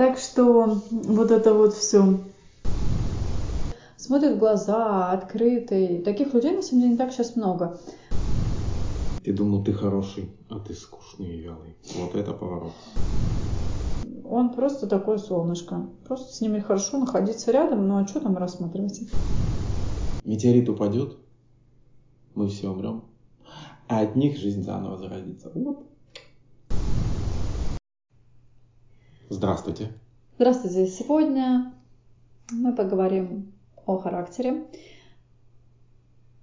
Так что вот это вот все смотрит в глаза, открытый. Таких людей, на самом деле, не так сейчас много. Ты думал, ты хороший, а ты скучный и вялый. Вот это поворот. Он просто такое солнышко. Просто с ними хорошо находиться рядом, ну а что там рассматривать? Метеорит упадет, мы все умрем, а от них жизнь заново зародится. Вот. Здравствуйте. Здравствуйте. Сегодня мы поговорим о характере.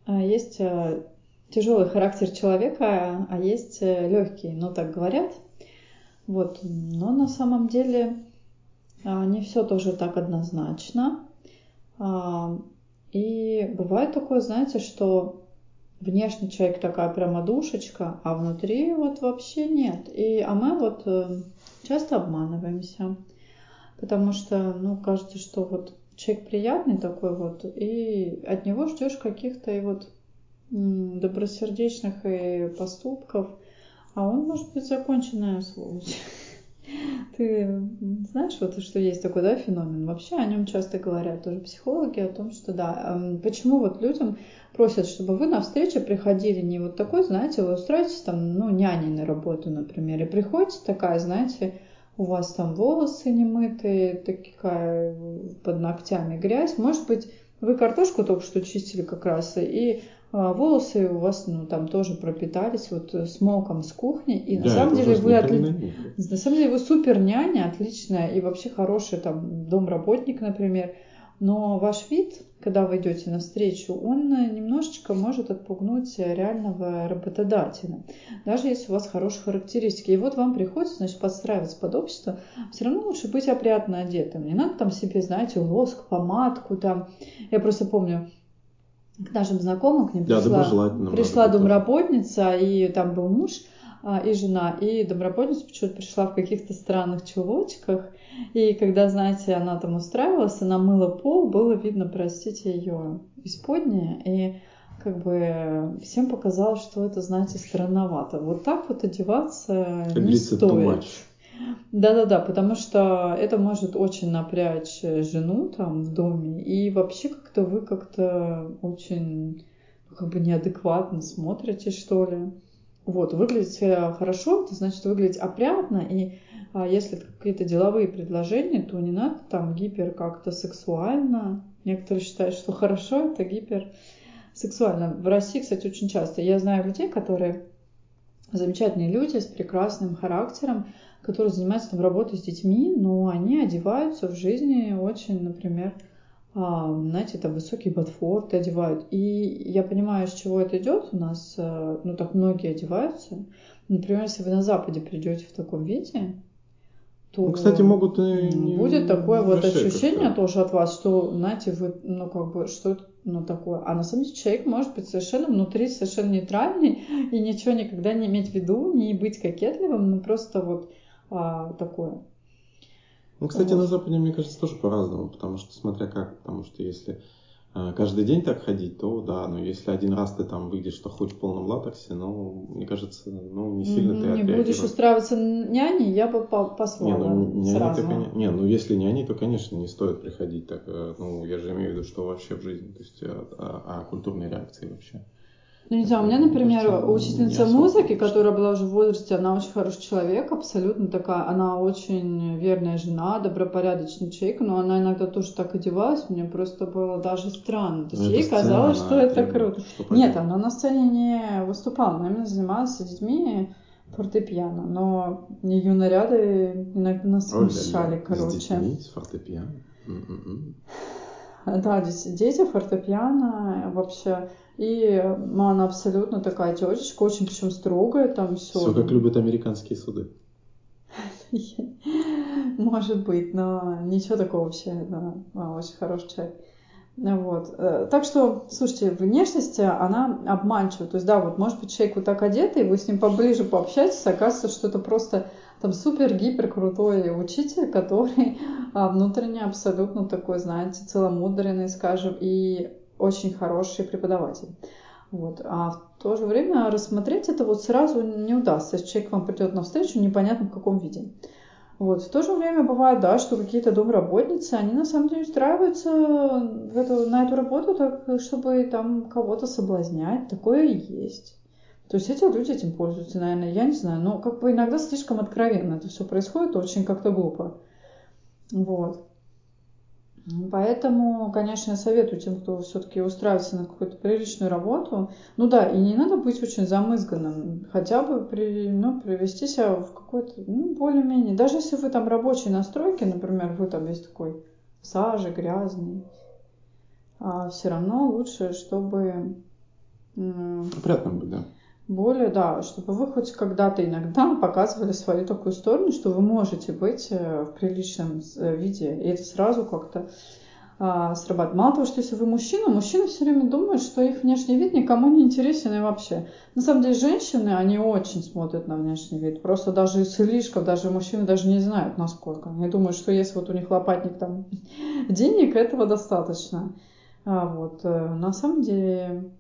А, есть э, тяжелый характер человека, а есть э, легкий, ну так говорят. Вот. Но на самом деле а, не все тоже так однозначно. А, и бывает такое, знаете, что внешне человек такая прямо душечка, а внутри вот вообще нет. И, а мы вот э, часто обманываемся, потому что, ну, кажется, что вот человек приятный такой вот, и от него ждешь каких-то и вот добросердечных и поступков, а он может быть законченная сволочь. Ты знаешь, вот что есть такой, да, феномен. Вообще о нем часто говорят тоже психологи о том, что да, почему вот людям просят, чтобы вы на встречу приходили не вот такой, знаете, вы устроитесь там, ну, няней на работу, например, и приходите такая, знаете, у вас там волосы не мытые, такая под ногтями грязь. Может быть, вы картошку только что чистили как раз, и волосы у вас ну, там тоже пропитались вот с моком с кухни. И да, на самом деле вы отли... на самом деле вы супер няня, отличная, и вообще хороший там домработник, например. Но ваш вид, когда вы идете навстречу, он немножечко может отпугнуть реального работодателя. Даже если у вас хорошие характеристики. И вот вам приходится, значит, подстраиваться под общество, все равно лучше быть опрятно одетым. Не надо там себе, знаете, воск, помадку там. Я просто помню, к нашим знакомым, к ним да, пришла, пришла домработница, и там был муж а, и жена, и домработница почему-то пришла в каких-то странных чулочках, и когда, знаете, она там устраивалась, она мыла пол, было видно, простите, ее исподнее, и как бы всем показалось, что это, знаете, странновато. Вот так вот одеваться как не стоит. Да-да-да, потому что это может очень напрячь жену там в доме, и вообще как-то вы как-то очень ну, как бы неадекватно смотрите, что ли. Вот, выглядеть хорошо, это значит выглядеть опрятно, и а если какие-то деловые предложения, то не надо там гипер как-то сексуально. Некоторые считают, что хорошо, это гипер сексуально. В России, кстати, очень часто. Я знаю людей, которые замечательные люди с прекрасным характером, которые занимаются там работой с детьми, но они одеваются в жизни очень, например, а, знаете, там высокие ботфорты одевают. И я понимаю, с чего это идет у нас, э, ну так многие одеваются. Например, если вы на Западе придете в таком виде, то ну, кстати, могут и будет такое вот ощущение тоже от вас, что, знаете, вы, ну, как бы, что это ну, такое. А на самом деле человек может быть совершенно внутри, совершенно нейтральный и ничего никогда не иметь в виду, не быть кокетливым, ну, просто вот а, такое. Ну, кстати, вот. на Западе, мне кажется, тоже по-разному, потому что, смотря как, потому что если а, каждый день так ходить, то да, но если один раз ты там выйдешь, что хоть в полном латексе, ну, мне кажется, ну, не сильно mm-hmm, ты Не будешь устраиваться няней, я бы послала не, ну, няни, сразу. Ты, не, ну, если няни, то, конечно, не стоит приходить так, э, ну, я же имею в виду, что вообще в жизни, то есть о, о, о культурной реакции вообще. Ну, не знаю, у меня, например, учительница музыки, которая была уже в возрасте, она очень хороший человек, абсолютно такая, она очень верная жена, добропорядочный человек, но она иногда тоже так одевалась, мне просто было даже странно. То есть ей сцена, казалось, что это круто. Что Нет, она на сцене не выступала, она именно занималась с детьми фортепиано, но ее наряды иногда нас смущали, короче. С детьми, с фортепиано? М-м-м. Да, дети фортепиано вообще и ну, она абсолютно такая тетечка, очень причем строгая там все. Все как любят американские суды. Может быть, но ничего такого вообще, да, очень хороший человек. Вот. Э, так что, слушайте, внешность, она обманчива. То есть, да, вот может быть человек вот так одетый, вы с ним поближе пообщаетесь, оказывается, что это просто там супер-гипер крутой учитель, который а, внутренне абсолютно такой, знаете, целомудренный, скажем, и очень хороший преподаватель. Вот. А в то же время рассмотреть это вот сразу не удастся. Если человек вам придет на встречу, непонятно в каком виде. Вот. В то же время бывает, да, что какие-то домработницы, они на самом деле устраиваются в эту, на эту работу, так, чтобы там кого-то соблазнять. Такое и есть. То есть эти люди этим пользуются, наверное, я не знаю. Но как бы иногда слишком откровенно это все происходит, очень как-то глупо. Вот. Поэтому, конечно, я советую тем, кто все-таки устраивается на какую-то приличную работу. Ну да, и не надо быть очень замызганным. Хотя бы при, ну, привести себя в какой-то, ну, более-менее. Даже если вы там рабочие настройки, например, вы там весь такой сажи, грязный, а все равно лучше, чтобы... Приятно быть, да более, да, чтобы вы хоть когда-то иногда показывали свою такую сторону, что вы можете быть э, в приличном э, виде. И это сразу как-то а, срабатывает. Мало того, что если вы мужчина, мужчины все время думают, что их внешний вид никому не интересен и вообще. На самом деле женщины, они очень смотрят на внешний вид. Просто даже слишком, даже мужчины даже не знают, насколько. Они думают, что если вот у них лопатник там денег, этого достаточно. А вот. Э, на самом деле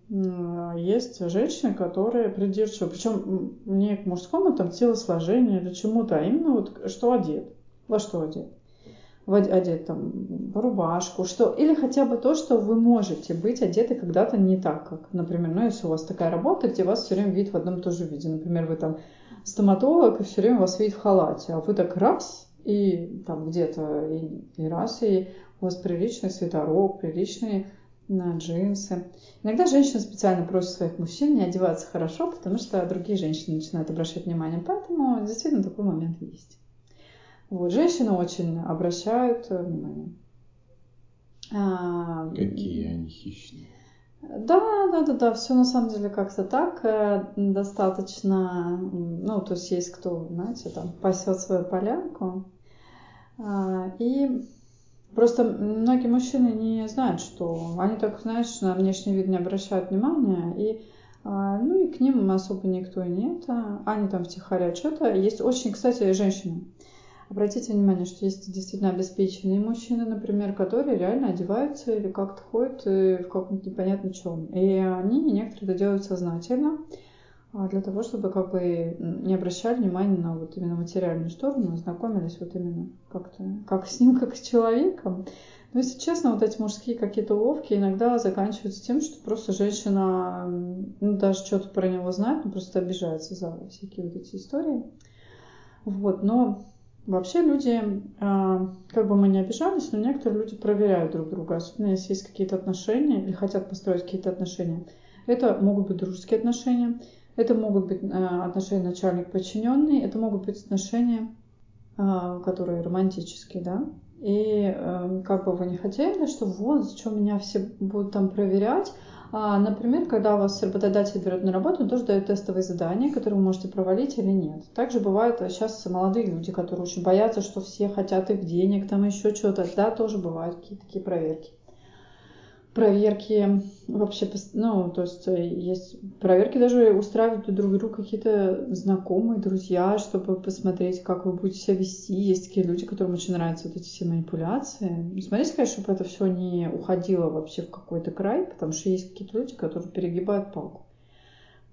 есть женщины, которые придирчивы, причем не к мужскому там телосложению или чему-то, а именно вот что одет, во что одет. Одет там в рубашку, что, или хотя бы то, что вы можете быть одеты когда-то не так, как, например, ну, если у вас такая работа, где вас все время видят в одном и том же виде. Например, вы там стоматолог, и все время вас видят в халате, а вы так раз, и там где-то и, и раз, и у вас приличный свитерок, приличные на джинсы. Иногда женщины специально просят своих мужчин не одеваться хорошо, потому что другие женщины начинают обращать внимание. Поэтому действительно такой момент есть. Вот, женщины очень обращают внимание. А, Какие они хищные. Да, да, да, да, все на самом деле как-то так э, достаточно, ну, то есть есть кто, знаете, там пасет свою полянку. А, и Просто многие мужчины не знают, что они так, знаешь, на внешний вид не обращают внимания, и а, ну и к ним особо никто и нет. Они там втихаря что-то. Есть очень, кстати, женщины. Обратите внимание, что есть действительно обеспеченные мужчины, например, которые реально одеваются или как-то ходят э, в каком-то непонятно чем. И они некоторые это делают сознательно. А для того, чтобы как бы не обращали внимания на вот именно материальную сторону, знакомились вот именно как-то, как с ним, как с человеком. Но если честно, вот эти мужские какие-то уловки иногда заканчиваются тем, что просто женщина, ну, даже что-то про него знает, но просто обижается за всякие вот эти истории. Вот, но вообще люди, а, как бы мы не обижались, но некоторые люди проверяют друг друга, особенно если есть какие-то отношения или хотят построить какие-то отношения. Это могут быть дружеские отношения, это могут быть э, отношения начальник-подчиненный, это могут быть отношения, э, которые романтические, да. И э, как бы вы не хотели, что вот, зачем меня все будут там проверять, а, например, когда вас работодатель берет на работу, он тоже дает тестовые задания, которые вы можете провалить или нет. Также бывают сейчас молодые люди, которые очень боятся, что все хотят их денег, там еще что-то. Да, тоже бывают какие-то такие проверки проверки вообще, ну, то есть э, есть проверки даже устраивают друг другу какие-то знакомые, друзья, чтобы посмотреть, как вы будете себя вести. Есть такие люди, которым очень нравятся вот эти все манипуляции. Смотрите, конечно, чтобы это все не уходило вообще в какой-то край, потому что есть какие-то люди, которые перегибают палку.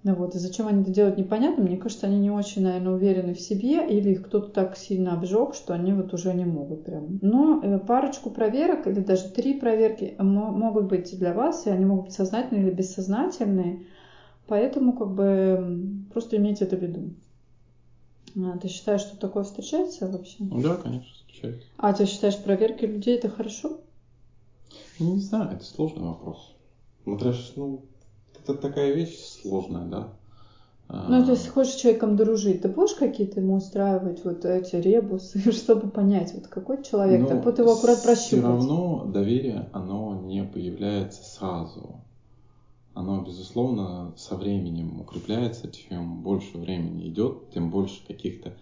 Ну вот, и зачем они это делают, непонятно. Мне кажется, они не очень, наверное, уверены в себе, или их кто-то так сильно обжег, что они вот уже не могут прям. Но э, парочку проверок, или даже три проверки могут быть для вас, и они могут быть сознательные или бессознательные. Поэтому как бы просто имейте это в виду. А, ты считаешь, что такое встречается вообще? Ну да, конечно, встречается. А ты считаешь, проверки людей это хорошо? Не знаю, это сложный вопрос. Смотря, ну, это такая вещь сложная, да. Ну, то есть хочешь с человеком дружить, ты будешь какие-то ему устраивать вот эти ребусы, чтобы понять, вот какой человек, Но так вот его аккурат прощупать. Все равно доверие, оно не появляется сразу. Оно, безусловно, со временем укрепляется. Чем больше времени идет, тем больше каких-то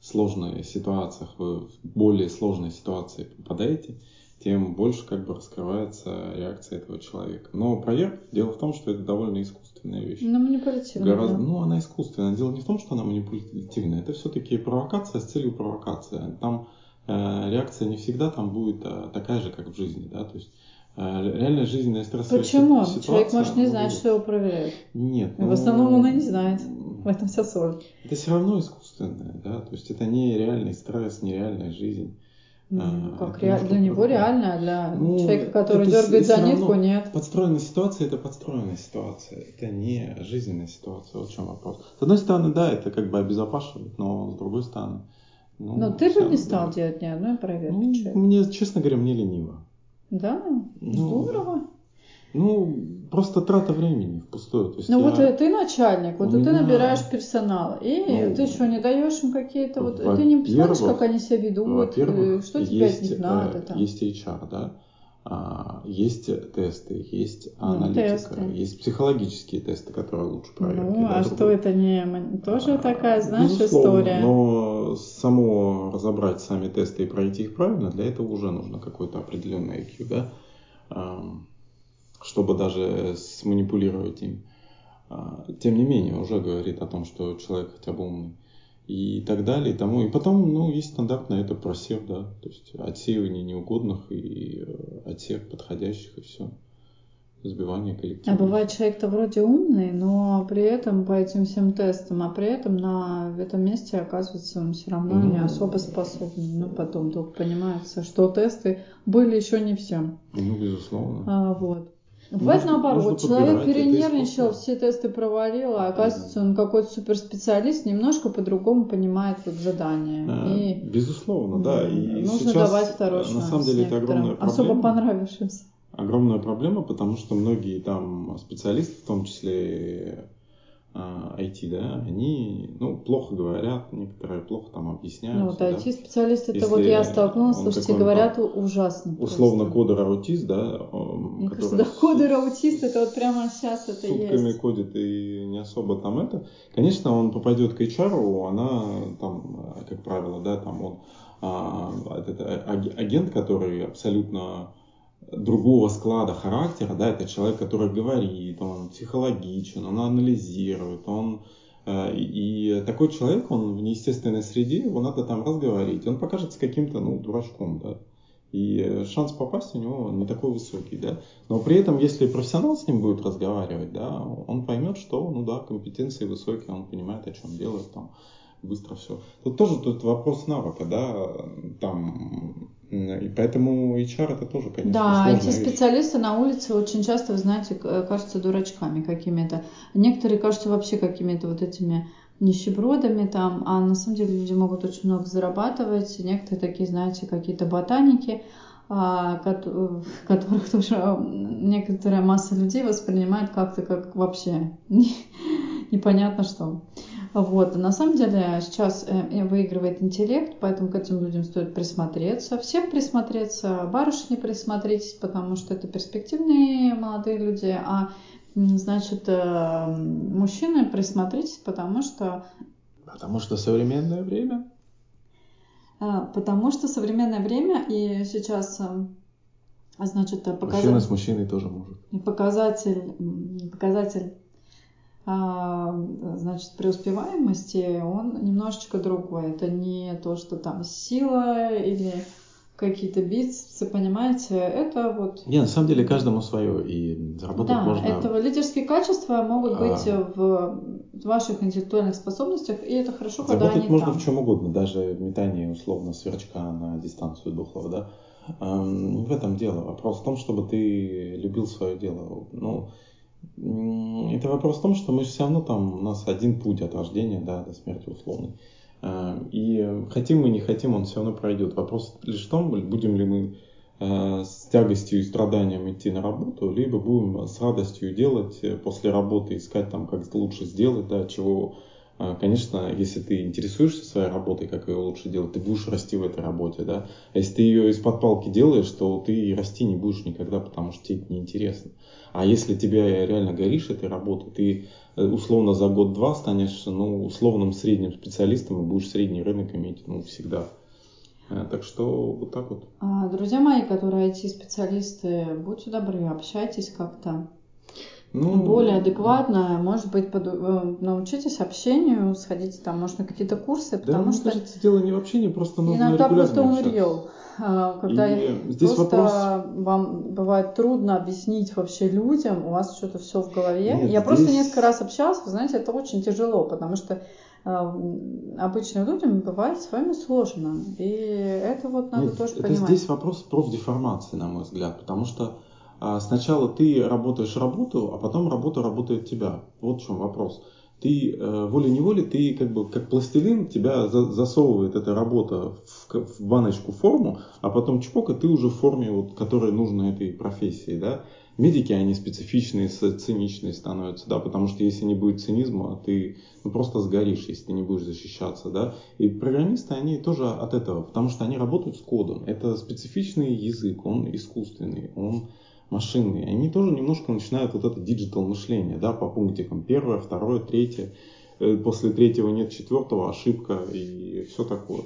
сложных ситуациях вы в более сложные ситуации попадаете тем больше как бы раскрывается реакция этого человека. Но проверка, дело в том, что это довольно искусственная вещь. Ну, манипулятивная. Гораздо, да. Ну, она искусственная. Дело не в том, что она манипулятивная, это все-таки провокация с целью провокации. Там э, реакция не всегда там будет э, такая же, как в жизни, да, то есть А, реальная жизненная стрессовая Почему? ситуация. Человек может не ну, знать, что его проверяют. Нет. И в основном он и не знает. В этом вся соль. Это все равно искусственное, да, то есть это не реальный стресс, не реальная жизнь. Ну, как ре... Для него реально, а для Ну, человека, который дергает за нитку, нет. Подстроенная ситуация это подстроенная ситуация. Это не жизненная ситуация. Вот в чем вопрос. С одной стороны, да, это как бы обезопашивает, но с другой стороны. Ну, Но ты бы не стал да. делать ни одной проверки Ну, человека. мне, честно говоря, мне лениво. Да? Ну, Здорово. Ну, просто трата времени впустую. То есть Ну я- вот ты начальник, вот и ты меня- набираешь персонал, и Ну, ты что, не даешь им какие-то вот, ты не смотришь, как они себя ведут, э, что тебе есть, от них э, надо там. Есть HR, да, а, есть тесты, есть Ну, аналитика, тесты. есть психологические тесты, которые лучше проверки. Ну, да, а другой- что это не тоже А, такая, знаешь, безусловно, история? Но само разобрать сами тесты и пройти их правильно, для этого уже нужно какой-то определенный IQ, да, чтобы даже сманипулировать им. А, Тем не менее, уже говорит о том, что человек хотя бы умный. И так далее, и тому. И потом, ну, есть стандартно это просев, да, то есть отсеивание неугодных и э, отсев подходящих, и все. Сбивание коллектива. А бывает человек-то вроде умный, но при этом по этим всем тестам, а при этом на этом месте оказывается он все равно не Ну. особо способный. Ну, потом только понимается, что тесты были еще не всем. Ну, безусловно. А, вот. Нужно- Бывает наоборот, нужно человек перенервничал, все тесты провалил, а оказывается он какой-то суперспециалист, немножко по-другому понимает вот задание. А, И Безусловно, да. м, И нужно сейчас, давать второй шанс На самом деле это огромная проблема. особо понравившимся. Огромная проблема, потому что многие там специалисты, в том числе IT, да, они, ну, плохо говорят, некоторые плохо там объясняют. Ну, вот да. IT-специалисты, это вот я столкнулась, слушайте, говорят там ужасно. Условно просто. кодер-аутист, да, Мне кажется, да, с- кодер-аутист, это вот прямо сейчас это сутками есть. кодит и не особо там это. Конечно, он попадет к HR, она там, как правило, да, там он а, этот а- аг- агент, который абсолютно другого склада характера, да, это человек, который говорит, он психологичен, он анализирует, он э, и такой человек, он в неестественной среде, его надо там разговорить, он покажется каким-то, ну, дурачком, да, и шанс попасть у него не такой высокий, да. Но при этом, если профессионал с ним будет разговаривать, да, он поймет, что, ну да, компетенции высокие, он понимает, о чем делает, там, быстро все. Тут тоже тут вопрос навыка, да, там, и поэтому HR это тоже, конечно, Да, эти сложная вещь. специалисты на улице очень часто, вы знаете, к- кажутся дурачками какими-то. Некоторые кажутся вообще какими-то вот этими нищебродами там, а на самом деле люди могут очень много зарабатывать. Некоторые такие, знаете, какие-то ботаники, а, кото- которых тоже м, некоторая масса людей воспринимает как-то как вообще непонятно что. Вот. На самом деле сейчас э, выигрывает интеллект, поэтому к этим людям стоит присмотреться. Всем присмотреться, барышни присмотритесь, потому что это перспективные молодые люди, а значит, э, мужчины присмотритесь, потому что Потому что современное время. э, потому что современное время и сейчас значит Мужчина показатель, с мужчиной тоже может. показатель, показатель значит, преуспеваемости, он немножечко другой. Это не то, что там сила или какие-то бицепсы, понимаете, это вот... Не, на самом деле каждому свое, и заработать Да, можно. это лидерские качества могут А. быть в ваших интеллектуальных способностях, и это хорошо, когда Заработать они можно там. в чем угодно, даже в метании условно сверчка на дистанцию духлого, да. Эм, Не в этом дело. Вопрос в том, чтобы ты любил свое дело. Ну, это вопрос в том, что мы все равно там, у нас один путь от рождения да, до смерти условный. Э, И хотим мы, не хотим, он все равно пройдет. Вопрос лишь в том, будем ли мы э, с тягостью и страданием идти на работу, либо будем с радостью делать э, после работы, искать там, как лучше сделать, да, чего а, Конечно, если ты интересуешься своей работой, как ее лучше делать, ты будешь расти в этой работе, да. А если ты ее из-под палки делаешь, то ты и расти не будешь никогда, потому что тебе это неинтересно. А если тебя реально горишь этой работой, ты э, условно за год-два станешь ну, условным средним специалистом и будешь средний рынок иметь ну, всегда. Э, Так что вот так вот. А, Друзья мои, которые IT-специалисты, будьте добры, общайтесь как-то Ну, более адекватно, может быть, поду- э, научитесь общению, сходите там, может, на какие-то курсы, Да, потому мне что кажется, дело не в общении, просто нужно иногда просто общаться. unreal. а, когда и здесь просто вопрос... вам бывает трудно объяснить вообще людям, у вас что-то все в голове. Нет, Я здесь... просто несколько раз общалась, вы знаете, это очень тяжело, потому что а, обычным людям бывает с вами сложно. И это вот надо Нет, тоже это понимать. Здесь вопрос профдеформации, на мой взгляд, потому что сначала ты работаешь работу, а потом работа работает тебя. Вот в чем вопрос. Ты э, волей-неволей, ты как бы как пластилин, тебя за, засовывает эта работа в, в баночку форму, а потом чпок, и ты уже в форме, вот, которая нужна этой профессии. Да? медики, они специфичные, циничные становятся, да, потому что если не будет цинизма, ты ну, просто сгоришь, если ты не будешь защищаться, да. И программисты, они тоже от этого, потому что они работают с кодом. Это специфичный язык, он искусственный, он машинный. Они тоже немножко начинают вот это digital мышление, да, по пунктикам. Первое, второе, третье. Э, после третьего нет четвертого, ошибка и все такое.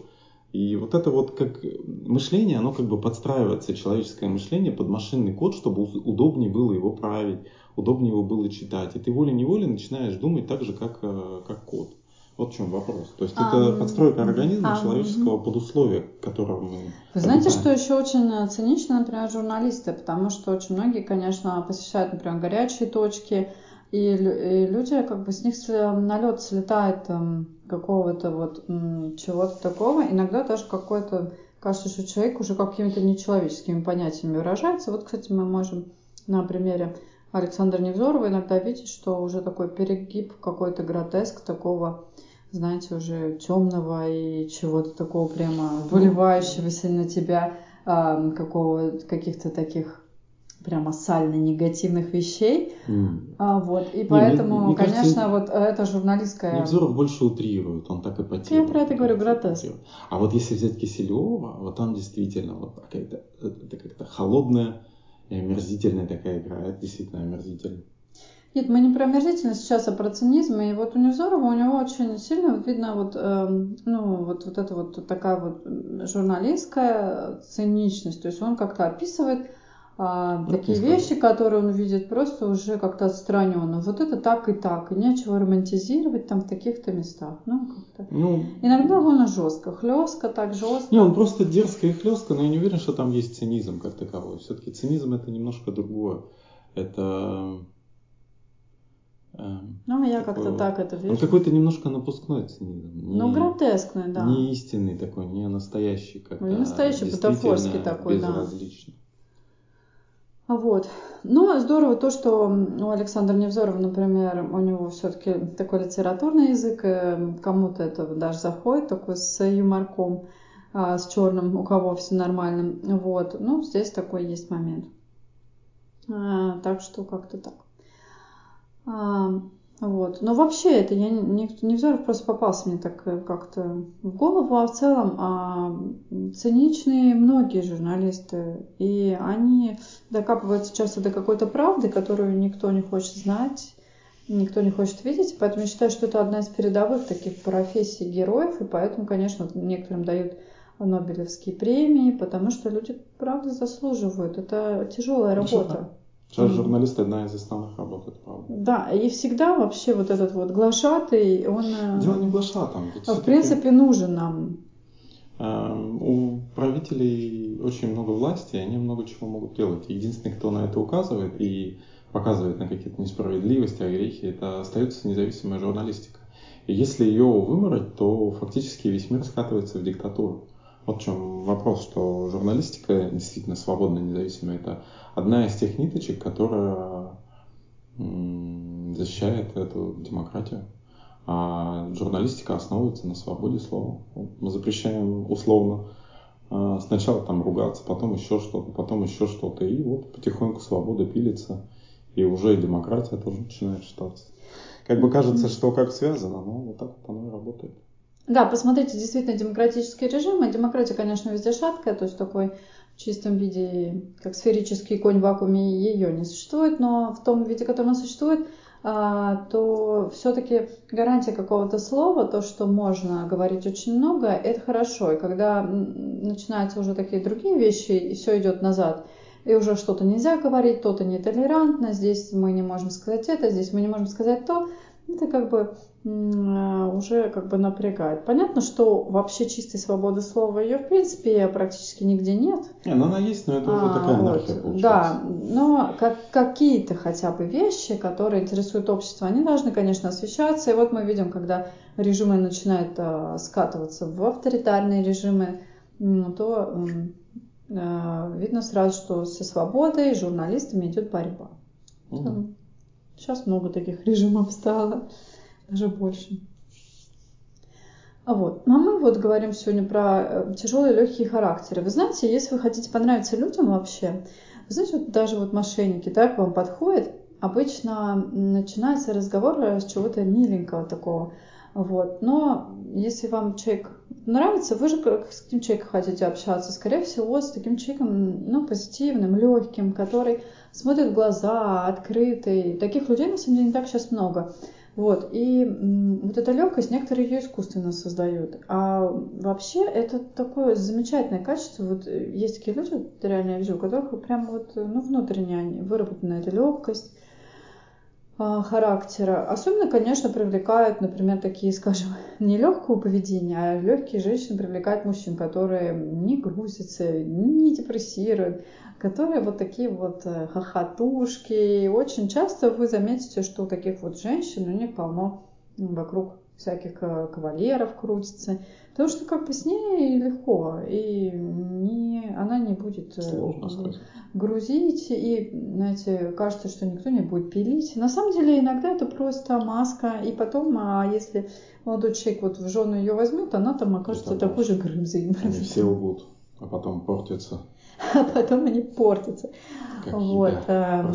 И вот это вот как мышление, оно как бы подстраивается, человеческое мышление под машинный код, чтобы удобнее было его править, удобнее его было читать. И ты волей-неволей начинаешь думать так же, как, э, как код. Вот в чем вопрос. То есть а, это подстройка организма а, человеческого угу. под условия, которого мы. Вы знаете, что еще очень цинично, например, журналисты, потому что очень многие, конечно, посещают, например, горячие точки, и, и люди, как бы с них налет слетает там, какого-то вот чего-то такого. Иногда даже какой-то, кажется, что человек уже какими-то нечеловеческими понятиями выражается. Вот, кстати, мы можем на примере Александра Невзорова иногда видеть, что уже такой перегиб, какой-то гротеск такого, знаете, уже темного и чего-то такого прямо выливающегося на тебя, какого, каких-то таких прямо сально негативных вещей. Mm. А, вот. И не, поэтому, мне, мне конечно, кажется, вот это журналистская... Невзоров больше утрирует, он так и потеет. Я про это говорю, гротеск. А вот если взять Киселева, вот там действительно вот какая-то это как-то холодная и омерзительная такая игра. Это действительно омерзительно. Нет, мы не про омерзительность сейчас, а про цинизм. И вот у Невзорова у него очень сильно видно вот, э, ну, вот, вот эта вот такая вот журналистская циничность. То есть он как-то описывает а, такие вещи, которые он видит просто уже как-то отстраненно. Вот это так и так, и нечего романтизировать там в таких-то местах. Ну, как-то. Ну, Иногда довольно жестко, хлестко, так жестко. Не, он просто дерзко и хлестко, но я не уверен, что там есть цинизм как таковой. Все-таки цинизм это немножко другое. Это ну, я как-то так это вижу. Он какой-то немножко напускной цинизм. Не, ну, гротескный, да. Не истинный такой, не настоящий, как Не настоящий, бутафорский такой, безразличный. да. Вот. Ну, здорово то, что у Александра Невзорова, например, у него все-таки такой литературный язык, кому-то это даже заходит, такой с юморком, а, с черным, у кого все нормально. Вот. Ну, здесь такой есть момент. А, так что как-то так. А, вот. Но вообще это я не, Невзоров просто попался мне так э, как-то в голову, а в целом а, циничные многие журналисты. И они докапываются часто до какой-то правды, которую никто не хочет знать, никто не хочет видеть. Поэтому я считаю, что это одна из передовых таких профессий героев. И поэтому, конечно, некоторым дают Нобелевские премии, потому что люди, правда, заслуживают. Это тяжелая работа. Сейчас mm. журналист одна из основных работ, это правда. Да, и всегда вообще вот этот вот глашатый, он... Э, Дело не глашатом. В принципе, нужен нам. Эм, у правителей очень много власти, и они много чего могут делать. Единственный, кто на это указывает и показывает на какие-то несправедливости, огрехи, это остается независимая журналистика. И если ее вымороть, то фактически весь мир скатывается в диктатуру. Вот в чем вопрос, что журналистика действительно свободная, независимая, это одна из тех ниточек, которая защищает эту демократию. А журналистика основывается на свободе слова. Мы запрещаем условно а, сначала там ругаться, потом еще что-то, потом еще что-то. И вот потихоньку свобода пилится, и уже демократия тоже начинает считаться. Как бы кажется, что как связано, но вот так вот оно и работает. Да, посмотрите, действительно демократический режим. И демократия, конечно, везде шаткая, то есть такой в чистом виде, как сферический конь в вакууме, ее не существует, но в том виде, в котором она существует, а, то все-таки гарантия какого-то слова, то, что можно говорить очень много, это хорошо. И когда начинаются уже такие другие вещи, и все идет назад, и уже что-то нельзя говорить, то-то нетолерантно, здесь мы не можем сказать это, здесь мы не можем сказать то, это как бы э, уже как бы напрягает. Понятно, что вообще чистой свободы слова ее в принципе практически нигде нет. Не, ну она есть, но это уже а, такая анархия вот, получается. Да, но как, какие-то хотя бы вещи, которые интересуют общество, они должны, конечно, освещаться. И вот мы видим, когда режимы начинают э, скатываться в авторитарные режимы, то э, видно сразу, что со свободой журналистами идет борьба. Угу. Сейчас много таких режимов стало, даже больше. А вот. А мы вот говорим сегодня про э, тяжелые легкие характеры. Вы знаете, если вы хотите понравиться людям вообще, вы знаете, вот даже вот мошенники, да, к вам подходят, обычно начинается разговор с чего-то миленького такого. Вот. Но если вам человек нравится, вы же как с каким человеком хотите общаться? Скорее всего, с таким человеком, ну, позитивным, легким, который смотрит в глаза, открытый. Таких людей, на самом деле, не так сейчас много. Вот. И вот эта легкость, некоторые ее искусственно создают. А вообще это такое замечательное качество. Вот есть такие люди, реально я вижу, у которых прям вот, ну, внутренне выработана эта легкость, характера. Особенно, конечно, привлекают, например, такие, скажем, не легкого поведения, а легкие женщины привлекают мужчин, которые не грузятся, не депрессируют, которые вот такие вот э, хохотушки. И очень часто вы заметите, что у таких вот женщин у них полно вокруг всяких э, кавалеров крутится. Потому что как бы с ней легко, и не, она не будет э, Сложно грузить, и, знаете, кажется, что никто не будет пилить. На самом деле иногда это просто маска, и потом, а если молодой человек вот в жену ее возьмет, она там окажется это такой же грызой. Они все лгут, а потом портятся. А потом они портятся. Как вот. Еда,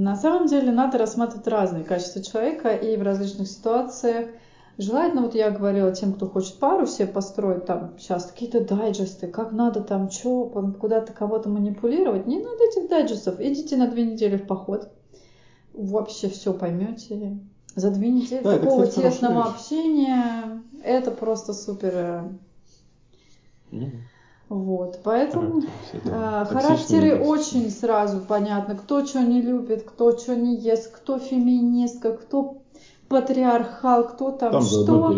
на самом деле надо рассматривать разные качества человека и в различных ситуациях. Желательно, вот я говорила тем, кто хочет пару себе построить, там сейчас какие-то дайджесты, как надо там, что, куда-то кого-то манипулировать. Не надо этих дайджестов. Идите на две недели в поход. Вообще все поймете. За две недели да, такого это, кстати, тесного общения это просто супер. Mm-hmm. Вот, поэтому да. характеры очень сразу понятно, кто что не любит, кто что не ест, кто феминистка, кто патриархал, кто там, там что.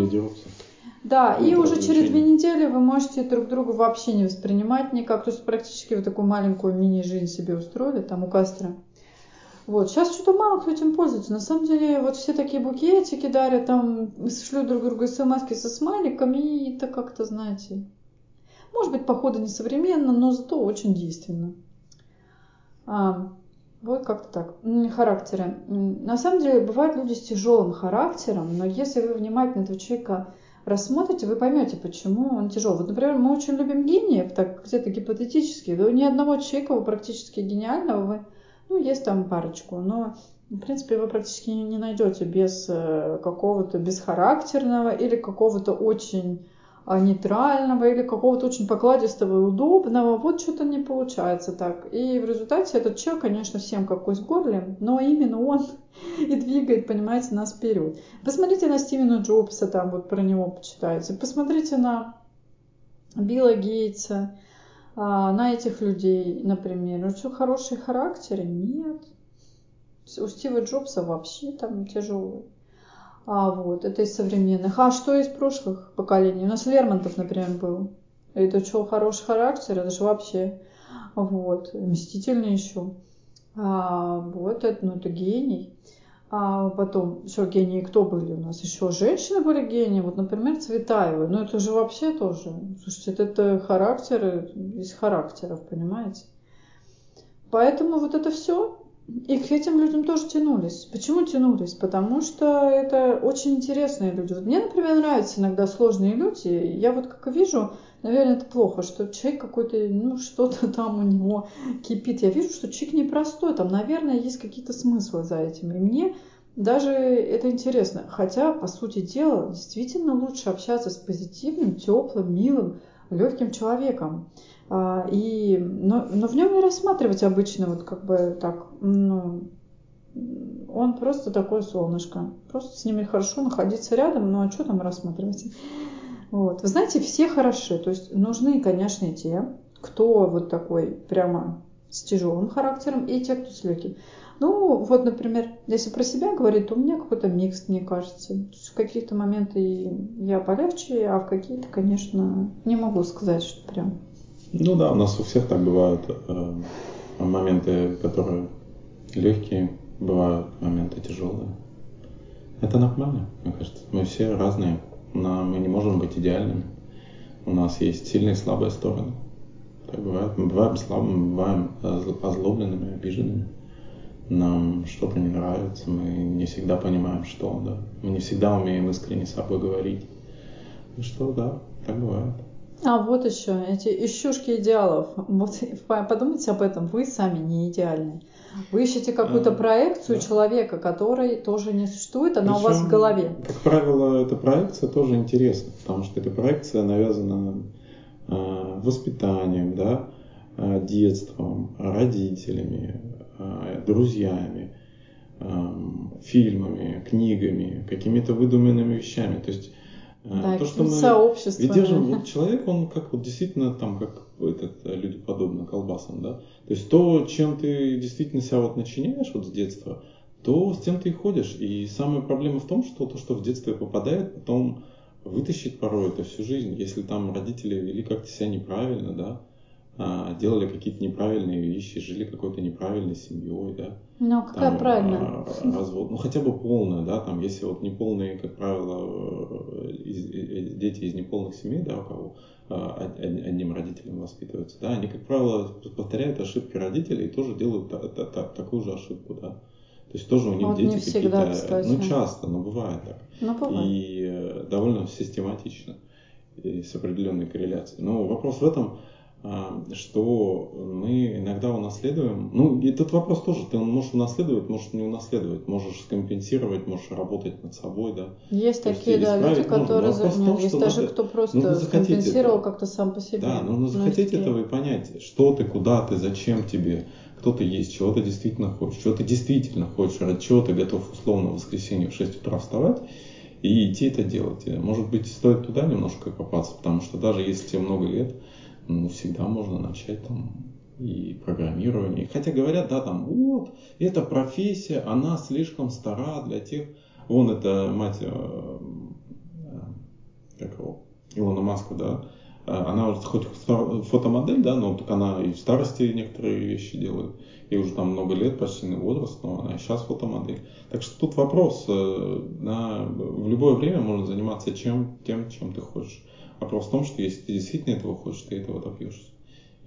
Да, ну, и уже через две недели вы можете друг друга вообще не воспринимать никак. То есть практически вы такую маленькую мини-жизнь себе устроили там у Кастро. Вот, сейчас что-то мало кто этим пользуется. На самом деле, вот все такие букетики дарят, там, шлют друг другу смс со смайликами, и это как-то, знаете, может быть, походу не современно, но зато очень действенно. А, вот как-то так. Характеры. На самом деле бывают люди с тяжелым характером, но если вы внимательно этого человека рассмотрите, вы поймете, почему он тяжелый. Вот, например, мы очень любим гениев, так где-то гипотетически. Да, ни одного человека практически гениального, вы, ну, есть там парочку, но в принципе, вы практически не найдете без э, какого-то бесхарактерного или какого-то очень нейтрального или какого-то очень покладистого и удобного, вот что-то не получается так. И в результате этот человек, конечно, всем как кость горле, но именно он и двигает, понимаете, нас вперед. Посмотрите на Стивена Джобса, там вот про него почитайте. Посмотрите на Билла Гейтса, а, на этих людей, например. Что, хорошие характеры? Нет. У Стива Джобса вообще там тяжелый. А, вот, это из современных. А что из прошлых поколений? У нас Лермонтов, например, был. Это что, хороший характер? Это же вообще, вот, мстительный еще. А, вот, это, ну, это гений. А потом, еще гении кто были у нас? Еще женщины были гении. Вот, например, Цветаева. Ну, это же вообще тоже. Слушайте, это характер из характеров, понимаете? Поэтому вот это все и к этим людям тоже тянулись. Почему тянулись? Потому что это очень интересные люди. Вот мне, например, нравятся иногда сложные люди. Я вот как вижу, наверное, это плохо, что человек какой-то, ну, что-то там у него кипит. Я вижу, что человек непростой, там, наверное, есть какие-то смыслы за этим. И мне даже это интересно. Хотя, по сути дела, действительно лучше общаться с позитивным, теплым, милым, легким человеком. А, и, но, но в нем не рассматривать обычно вот как бы так, ну, он просто такое солнышко. Просто с ними хорошо находиться рядом, ну а что там рассматривать? Вот. Вы знаете, все хороши. То есть нужны, конечно, те, кто вот такой прямо с тяжелым характером, и те, кто с легким. Ну, вот, например, если про себя говорить, то у меня какой-то микс, мне кажется. В каких-то моменты я полегче, а в какие-то, конечно, не могу сказать, что прям. Ну да, у нас у всех так бывают э, моменты, которые легкие, бывают моменты тяжелые. Это нормально, мне кажется. Мы все разные, но мы не можем быть идеальными. У нас есть сильные и слабые стороны. Так бывает. Мы бываем слабыми, бываем озлобленными, обиженными. Нам что-то не нравится, мы не всегда понимаем, что, да. Мы не всегда умеем искренне с собой говорить. И что, да, так бывает. А вот еще эти ищушки идеалов. Вот подумайте об этом, вы сами не идеальны. Вы ищете какую-то а, проекцию да. человека, который тоже не существует, она Причем, у вас в голове. Как правило, эта проекция тоже интересна, потому что эта проекция навязана э, воспитанием, да, э, детством, родителями, э, друзьями, э, фильмами, книгами, какими-то выдуманными вещами. То есть Э, да, то, что мы сообществом. Ведь держим, вот человек, он как вот действительно там, как этот, э, люди подобны колбасам, да. То есть то, чем ты действительно себя вот начиняешь вот с детства, то с тем ты и ходишь. И самая проблема в том, что то, что в детстве попадает, потом вытащить порой это всю жизнь. Если там родители вели как-то себя неправильно, да, делали какие-то неправильные вещи, жили какой-то неправильной семьей, да. Ну, какая там, правильная? А, развод, ну хотя бы полная, да, там, если вот неполные, как правило, из, из, дети из неполных семей, да, у кого а, одним родителем воспитываются, да, они, как правило, повторяют ошибки родителей и тоже делают та, та, та, такую же ошибку, да. То есть тоже у них вот дети какие-то, ну часто, но бывает так. Ну, бывает. И э, довольно систематично, и с определенной корреляцией. Но вопрос в этом, а, что мы иногда унаследуем. Ну, и этот вопрос тоже, ты можешь унаследовать, можешь не унаследовать, можешь скомпенсировать, можешь работать над собой, да. Есть То такие, да, люди, которые... За... Том, есть даже надо... кто просто скомпенсировал как-то сам по себе. Да, нужно захотеть ну, этого и понять, что ты, куда ты, зачем тебе, кто ты есть, чего ты действительно хочешь, чего ты действительно хочешь, ради чего ты готов условно в воскресенье в 6 утра вставать и идти это делать. Может быть, стоит туда немножко копаться, потому что даже если тебе много лет, ну, всегда можно начать там и программирование. Хотя говорят, да, там, вот, эта профессия, она слишком стара для тех, вон это мать, э, э, как его, Илона Маска, да, э, она хоть фотомодель, да, но так она и в старости некоторые вещи делает. И уже там много лет, почти возраст, но она и сейчас фотомодель. Так что тут вопрос, на, в любое время можно заниматься чем, тем, чем ты хочешь. Вопрос в том, что если ты действительно этого хочешь, ты этого добьешься.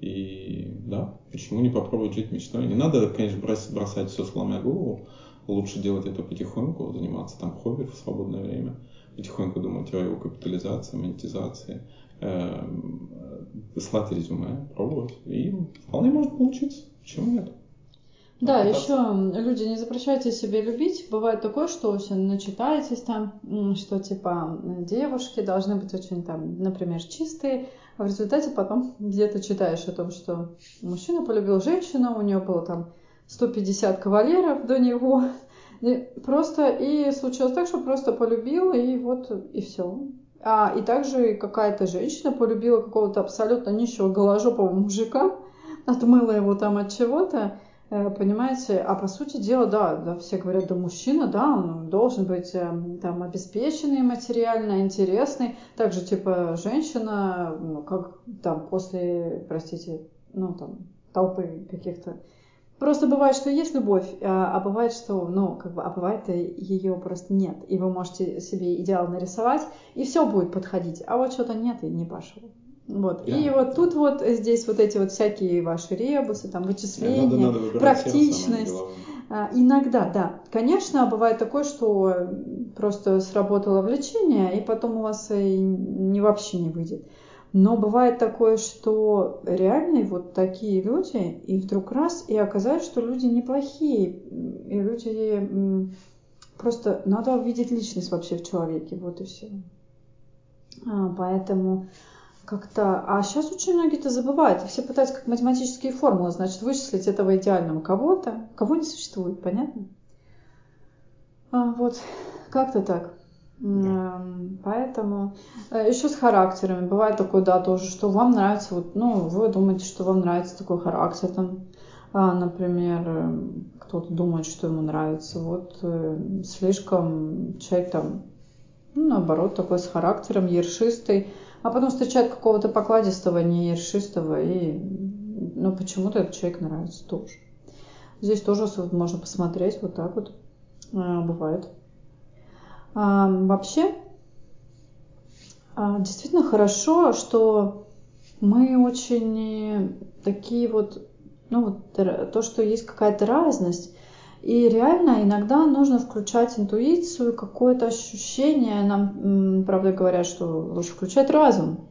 И да, почему не попробовать жить мечтой? Не надо, конечно, бросать, бросать все сломя голову. Лучше делать это потихоньку, заниматься там хобби в свободное время. Потихоньку думать о его капитализации, монетизации, э, слать резюме, пробовать. И вполне может получиться. Почему нет? Да, еще люди, не запрещайте себе любить. Бывает такое, что вы начитаетесь там, что типа девушки должны быть очень там, например, чистые, а в результате потом где-то читаешь о том, что мужчина полюбил женщину, у нее было там 150 кавалеров до него, и просто и случилось так, что просто полюбил, и вот и все. А, и также какая-то женщина полюбила какого-то абсолютно нищего голожопого мужика, отмыла его там от чего-то, понимаете, а по сути дела, да, да, все говорят, да, мужчина, да, он должен быть эм, там обеспеченный материально, интересный. Также, типа, женщина, ну, как там после, простите, ну, там, толпы каких-то. Просто бывает, что есть любовь, а, а бывает, что, ну, как бы, а бывает ее просто нет. И вы можете себе идеал нарисовать, и все будет подходить. А вот что-то нет, и не пошло. Вот. Да. И вот тут вот здесь вот эти вот всякие ваши ребусы, там вычисления, надо, надо практичность. А, иногда, да. Конечно, бывает такое, что просто сработало влечение, и потом у вас и не, вообще не выйдет. Но бывает такое, что реально вот такие люди, и вдруг раз, и оказалось, что люди неплохие, и люди просто надо увидеть личность вообще в человеке, вот и все. А, поэтому как-то... А сейчас очень многие это забывают. Все пытаются как математические формулы, значит, вычислить этого идеального кого-то. Кого не существует, понятно? А, вот, как-то так. Да. Поэтому э, еще с характерами. Бывает такое, да, тоже, что вам нравится, вот, ну, вы думаете, что вам нравится такой характер, там, А, например, э, кто-то думает, что ему нравится. Вот э, слишком человек там, ну, наоборот, такой с характером, ершистый, а потом встречает какого-то покладистого, не ершистого, и ну, почему-то этот человек нравится тоже. Здесь тоже можно посмотреть вот так вот. А, бывает. А, вообще, а, действительно хорошо, что мы очень такие вот, ну вот то, что есть какая-то разность, и реально иногда нужно включать интуицию, какое-то ощущение. Нам, правда, говорят, что лучше включать разум.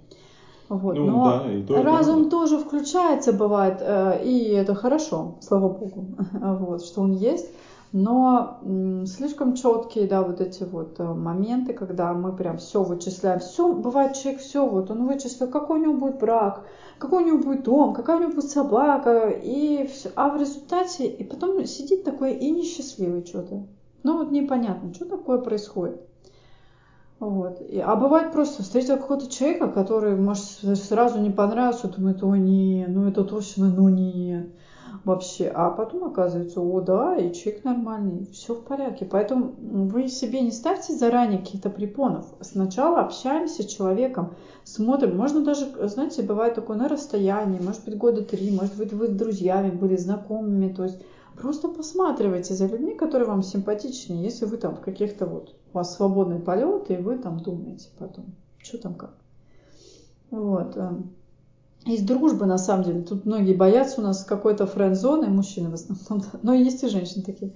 Вот. Ну, Но да, и то, разум да. тоже включается, бывает, э, и это хорошо, слава богу, вот, что он есть но слишком четкие, да, вот эти вот э, моменты, когда мы прям все вычисляем. Все, бывает человек все, вот он вычислил, какой у него будет брак, какой у него будет дом, какая у него будет собака, и все. А в результате, и потом сидит такой и несчастливый что-то. Ну вот непонятно, что такое происходит. Вот. И, а бывает просто встретил какого-то человека, который, может, сразу не понравился, думает, о, нет, ну это точно, ну нет вообще. А потом оказывается, о, да, и человек нормальный, все в порядке. Поэтому вы себе не ставьте заранее каких-то препонов. Сначала общаемся с человеком, смотрим. Можно даже, знаете, бывает такое на расстоянии, может быть, года три, может быть, вы с друзьями были знакомыми. То есть просто посматривайте за людьми, которые вам симпатичны, если вы там в каких-то вот, у вас свободный полет, и вы там думаете потом, что там как. Вот. Э, из дружбы, на самом деле. Тут многие боятся у нас какой-то френд-зоны, мужчины в основном, но есть и женщины такие.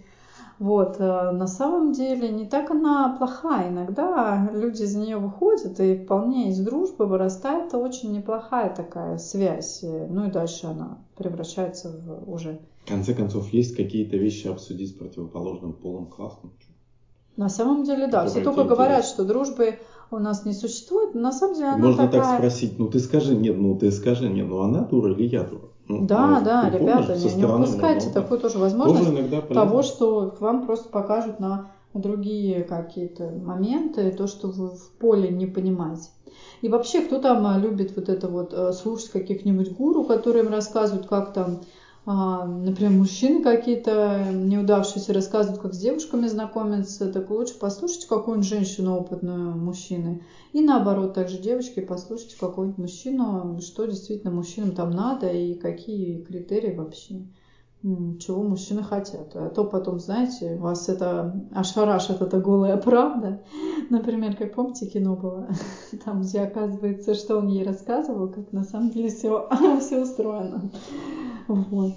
Вот, э, на самом деле не так она плохая. Иногда люди из нее выходят, и вполне из дружбы вырастает очень неплохая такая связь. Ну и дальше она превращается в уже... В конце концов, есть какие-то вещи обсудить с противоположным полом классно. На самом деле, да. Все только говорят, что дружбы у нас не существует. На самом деле она Можно такая... так спросить, ну ты скажи, нет, ну ты скажи, нет, ну она дура или я дура? Ну, да, ну, да, ребята, помнишь, не, не упускайте ну, такую тоже возможность тоже того, что вам просто покажут на другие какие-то моменты, то, что вы в поле не понимаете. И вообще, кто там а, любит вот это вот э, слушать каких-нибудь гуру, которые им рассказывают, как там например, мужчины какие-то неудавшиеся рассказывают, как с девушками знакомятся, так лучше послушайте какую-нибудь женщину опытную мужчины. И наоборот, также девочки, послушайте какого-нибудь мужчину, что действительно мужчинам там надо и какие критерии вообще, чего мужчины хотят. А то потом, знаете, вас это ошарашит, это голая правда. Например, как помните, кино было, там, где оказывается, что он ей рассказывал, как на самом деле все, все устроено. Вот.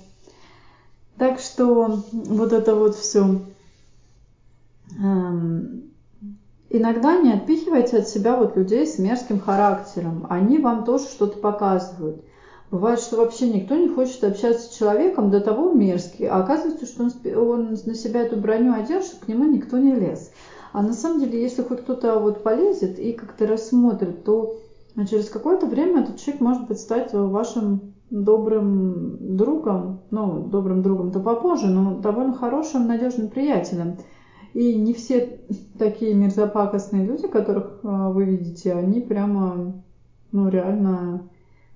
Так что вот это вот все. Эм, иногда не отпихивайте от себя вот людей с мерзким характером. Они вам тоже что-то показывают. Бывает, что вообще никто не хочет общаться с человеком до того мерзкий, а оказывается, что он, он на себя эту броню одел, чтобы к нему никто не лез. А на самом деле, если хоть кто-то вот полезет и как-то рассмотрит, то через какое-то время этот человек может быть стать вашим добрым другом, ну, добрым другом-то попозже, но довольно хорошим, надежным приятелем. И не все такие мерзопакостные люди, которых а, вы видите, они прямо, ну, реально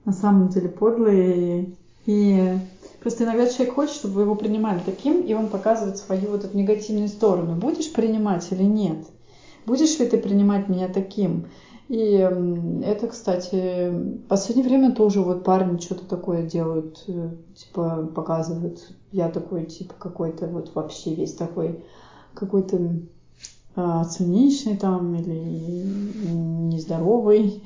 на самом деле подлые. И просто иногда человек хочет, чтобы вы его принимали таким, и он показывает свою вот эту негативную сторону. Будешь принимать или нет? Будешь ли ты принимать меня таким? И это, кстати, в последнее время тоже вот парни что-то такое делают, э, типа показывают. Я такой, типа, какой-то вот вообще весь такой, какой-то а, циничный там или нездоровый.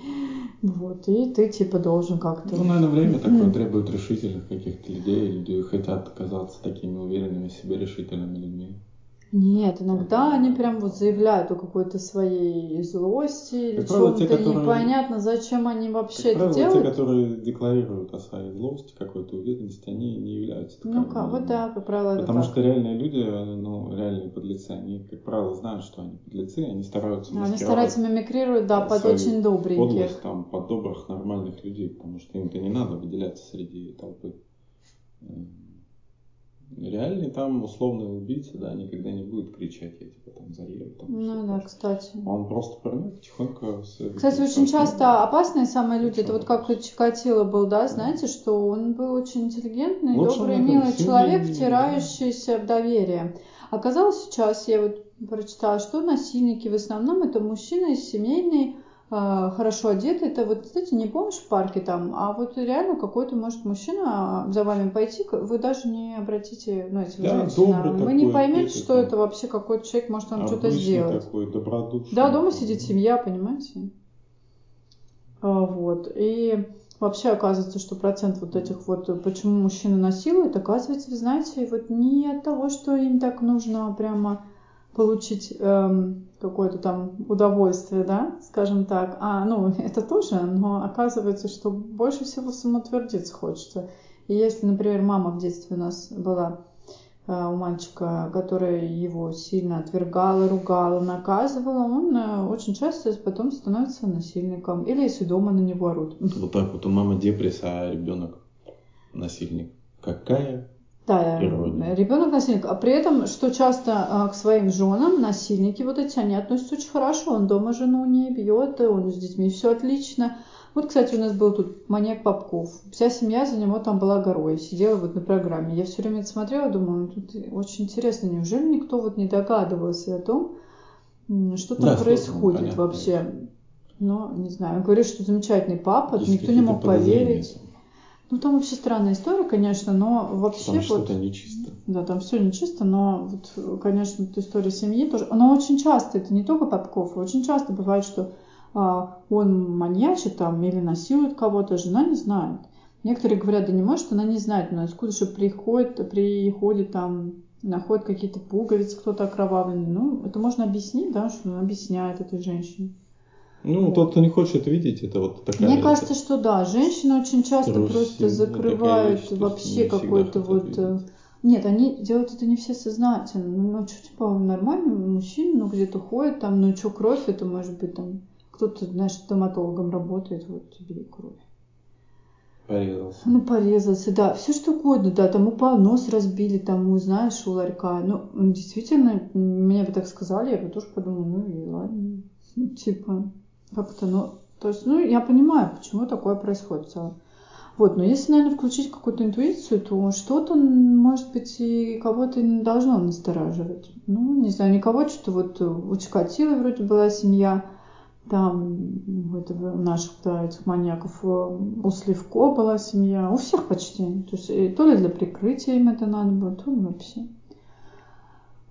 Вот, и ты типа должен как-то... Ну, наверное, время такое требует решительных каких-то людей. Люди хотят казаться такими уверенными в себе решительными людьми. Нет, иногда они прям вот заявляют о какой-то своей злости или чем-то которые... непонятно, зачем они вообще как это правило, делают. те, которые декларируют о своей злости, какой-то уверенности, они не являются таковыми. Ну, как, вот да, как правило, это Потому так. что реальные люди, ну, реальные подлецы, они, как правило, знают, что они подлецы, они стараются Они стараются мимикрировать, да, под очень добреньких. Подлость, там, под добрых, нормальных людей, потому что им-то не надо выделяться среди толпы. Реальный там условный убийца, да, никогда не будет кричать, я тебя там заеду. Там, ну да, кстати. Он просто поймет тихонько. Кстати, очень часто опасные самые люди, это вот как Чикатило был, да, знаете, что он был очень интеллигентный, добрый, милый человек, втирающийся в доверие. Оказалось сейчас, я вот прочитала, что насильники в основном это мужчины семейные, а, хорошо одеты. Это вот, кстати, не помнишь в парке там, а вот реально какой-то может мужчина за вами пойти, вы даже не обратите, ну, если да, вы не поймете, что это вообще какой-то человек, может он что-то сделать. такой, добродушный. Да, дома сидит семья, понимаете? А, вот. И вообще оказывается, что процент вот этих вот, почему мужчины насилуют, оказывается, вы знаете, вот не от того, что им так нужно прямо получить эм, какое-то там удовольствие, да, скажем так. А, ну, это тоже, но оказывается, что больше всего самоутвердиться хочется. И если, например, мама в детстве у нас была э, у мальчика, которая его сильно отвергала, ругала, наказывала, он э, очень часто потом становится насильником. Или если дома на него орут. Вот так вот, у мамы депрессия, а ребенок насильник. Какая да, ребенок насильник. А при этом, что часто а, к своим женам насильники вот эти, они относятся очень хорошо. Он дома жену не бьет, он с детьми все отлично. Вот, кстати, у нас был тут маньяк Попков. Вся семья за него там была горой. Сидела вот на программе. Я все время это смотрела, думаю, ну, тут очень интересно. Неужели никто вот не догадывался о том, что там да, происходит понятно, вообще? Но, не знаю, говорит, что замечательный папа, Есть никто не мог поверить. Ну, там вообще странная история, конечно, но вообще... Там вот, нечисто. Да, там все нечисто, но вот, конечно, эта история семьи тоже... Она очень часто, это не только Попков, очень часто бывает, что а, он маньячит там или насилует кого-то, жена не знает. Некоторые говорят, да не может, она не знает, но откуда же приходит, приходит там, находит какие-то пуговицы, кто-то окровавленный. Ну, это можно объяснить, да, что он объясняет этой женщине. Ну, тот, кто не хочет видеть, это вот такая... Мне кажется, что да, женщины очень часто Русь, просто закрывают вещь, вообще какой-то вот... Видеть. Э, нет, они делают это не все сознательно. Ну, ну что, типа, нормальный мужчина, ну, где-то ходит, там, ну, что, кровь, это может быть, там, кто-то, знаешь, стоматологом работает, вот тебе и кровь. Порезался. Ну, порезался, да. Все что угодно, да. Там упал, нос разбили, там, знаешь, у ларька. Ну, действительно, мне бы так сказали, я бы тоже подумала, ну и ладно. Ну, типа, как-то, ну, то есть, ну, я понимаю, почему такое происходит в целом. Вот, но если, наверное, включить какую-то интуицию, то что-то, может быть, и кого-то не должно настораживать. Ну, не знаю, никого, что вот у Чикатило вроде была семья, там у этого, наших, да, этих маньяков, у Сливко была семья, у всех почти. То есть, то ли для прикрытия им это надо было, то ли вообще.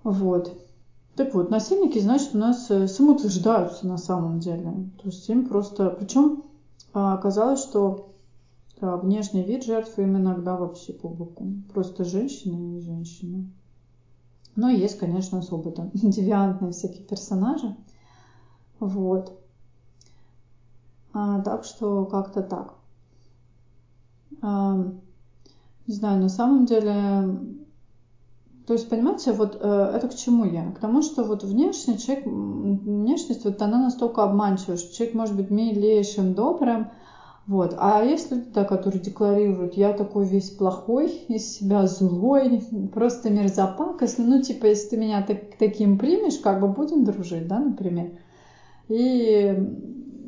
Вот. Так вот, насильники, значит, у нас э, самоутверждаются на самом деле. То есть им просто... Причем а, оказалось, что да, внешний вид жертвы им иногда вообще по боку. Просто женщина и женщина. Но есть, конечно, особо там девиантные всякие персонажи. Вот. А, так что как-то так. А, не знаю, на самом деле то есть, понимаете, вот э, это к чему я? К тому, что вот внешний человек, внешность, вот она настолько обманчива, что человек может быть милейшим, добрым, вот. А есть люди, да, которые декларируют, я такой весь плохой, из себя злой, просто мерзопакостный. Ну, типа, если ты меня так, таким примешь, как бы будем дружить, да, например. И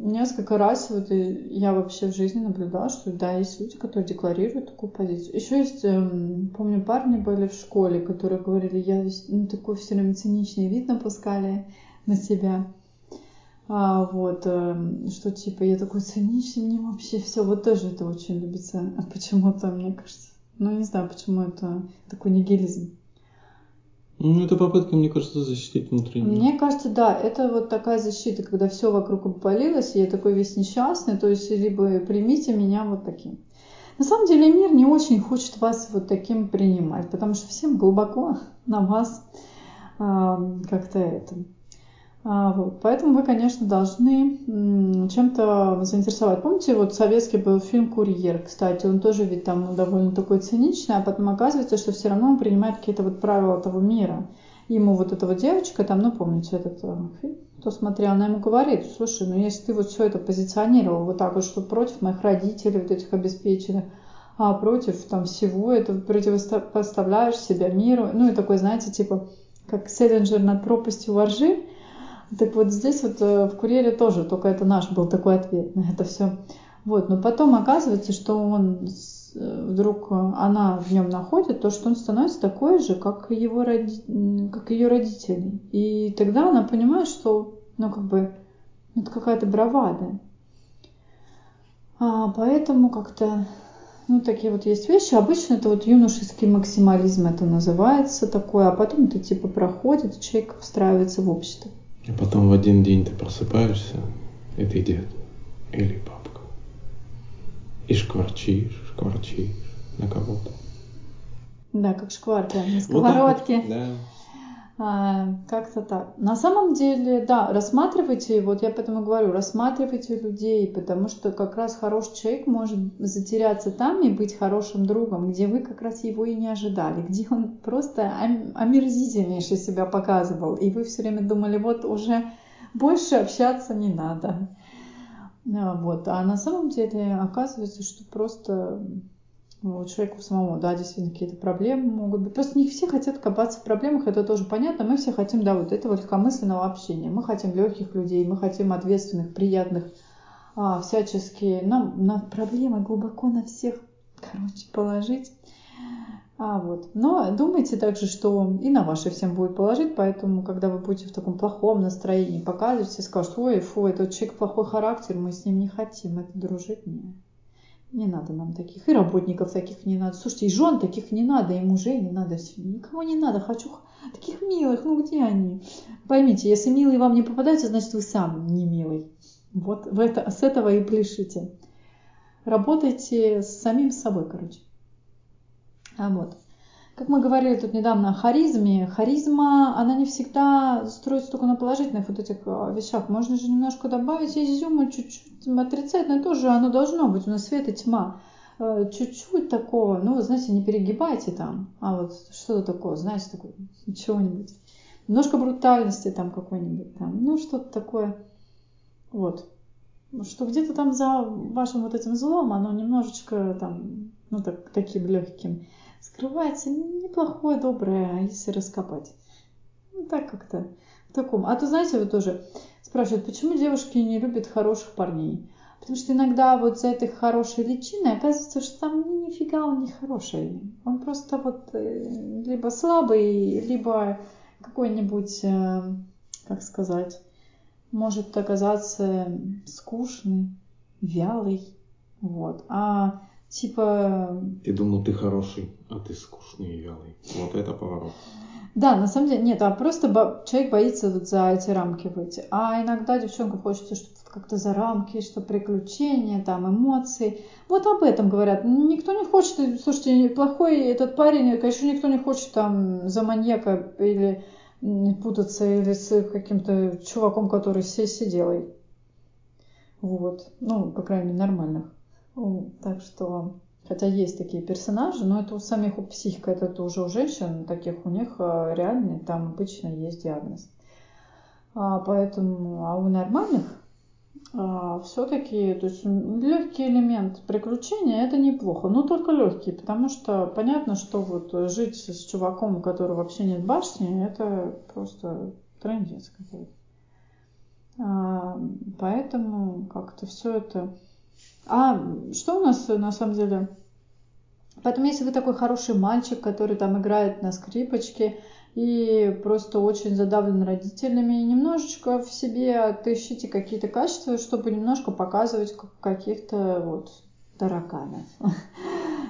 несколько раз вот я вообще в жизни наблюдала, что да, есть люди, которые декларируют такую позицию. Еще есть, эм, помню, парни были в школе, которые говорили, я ну, такой все время циничный вид напускали на себя. А, вот, эм, что типа я такой циничный, мне вообще все, вот тоже это очень любится а почему-то, мне кажется. Ну, не знаю, почему это такой нигилизм. Ну, это попытка, мне кажется, защитить внутренне. Мне кажется, да, это вот такая защита, когда все вокруг обвалилось, и я такой весь несчастный, то есть либо примите меня вот таким. На самом деле мир не очень хочет вас вот таким принимать, потому что всем глубоко на вас э, как-то это вот. Поэтому вы, конечно, должны чем-то заинтересовать. Помните, вот советский был фильм «Курьер», кстати, он тоже ведь там довольно такой циничный, а потом оказывается, что все равно он принимает какие-то вот правила того мира. Ему вот эта вот девочка, там, ну, помните этот э, фильм, кто смотрел, она ему говорит, слушай, ну, если ты вот все это позиционировал вот так вот, что против моих родителей вот этих обеспеченных, а против там всего этого противопоставляешь себя миру. Ну и такой, знаете, типа, как Селлинджер над пропастью воржи. Так вот здесь вот э, в «Курьере» тоже, только это наш был такой ответ на это все. Вот, но потом оказывается, что он э, вдруг она в нем находит то, что он становится такой же, как его роди... как ее родители. И тогда она понимает, что, ну как бы, это какая-то бравада. А, поэтому как-то ну, такие вот есть вещи. Обычно это вот юношеский максимализм это называется такое, а потом это типа проходит, человек встраивается в общество. А потом в один день ты просыпаешься, и ты дед или бабка. И шкварчишь, шкварчишь на кого-то. Да, как шкварки на сковородке. Вот да. А, как-то так. На самом деле, да, рассматривайте, вот я поэтому говорю, рассматривайте людей, потому что как раз хороший человек может затеряться там и быть хорошим другом, где вы как раз его и не ожидали, где он просто омерзительнейше себя показывал, и вы все время думали, вот уже больше общаться не надо. А, вот. А на самом деле оказывается, что просто ну, у человека самому, да, действительно какие-то проблемы могут быть. Просто не все хотят копаться в проблемах, это тоже понятно. Мы все хотим, да, вот этого легкомысленного общения. Мы хотим легких людей, мы хотим ответственных, приятных, а, всячески. Нам на проблемы глубоко на всех, короче, положить. А, вот. Но думайте также, что и на ваши всем будет положить, поэтому, когда вы будете в таком плохом настроении показывать, все скажут, ой, фу, этот человек плохой характер, мы с ним не хотим, это дружить не. Не надо нам таких. И работников таких не надо. Слушайте, и жен таких не надо, и мужей не надо. Никого не надо. Хочу таких милых. Ну где они? Поймите, если милые вам не попадаются, значит вы сам не милый. Вот в это, с этого и пляшите. Работайте с самим собой, короче. А вот. Как мы говорили тут недавно о харизме, харизма, она не всегда строится только на положительных вот этих а, вещах. Можно же немножко добавить изюма, чуть-чуть отрицательное тоже, оно должно быть. У нас свет и тьма. Э, чуть-чуть такого, ну, вы знаете, не перегибайте там, а вот что-то такое, знаете, такое, чего-нибудь. Немножко брутальности там какой-нибудь там, ну, что-то такое. Вот. Что где-то там за вашим вот этим злом, оно немножечко там, ну, так, таким легким скрывается неплохое, доброе, если раскопать. Ну, так как-то в таком. А то, знаете, вы тоже спрашивают, почему девушки не любят хороших парней? Потому что иногда вот за этой хорошей личиной оказывается, что там нифига он не хороший. Он просто вот э, либо слабый, либо какой-нибудь, э, как сказать, может оказаться скучный, вялый. Вот. А типа... Ты думал, ты хороший, а ты скучный и вялый. Вот это поворот. Да, на самом деле, нет, а просто бо... человек боится вот за эти рамки выйти. А иногда девчонкам хочется, чтобы как-то за рамки, что приключения, там, эмоции. Вот об этом говорят. Никто не хочет, слушайте, плохой этот парень, конечно, никто не хочет там за маньяка или путаться или с каким-то чуваком, который все сиделый. Вот. Ну, по крайней мере, нормальных. Так что, хотя есть такие персонажи, но это у самих у психика, это уже у женщин таких, у них э, реальный, там обычно есть диагноз. А, поэтому, а у нормальных а, все-таки, то есть легкий элемент приключения это неплохо, но только легкий, потому что понятно, что вот жить с чуваком, у которого вообще нет башни, это просто трендец какой-то. А, поэтому как-то все это а что у нас на самом деле? Поэтому если вы такой хороший мальчик, который там играет на скрипочке и просто очень задавлен родителями, немножечко в себе отыщите какие-то качества, чтобы немножко показывать каких-то вот тараканов.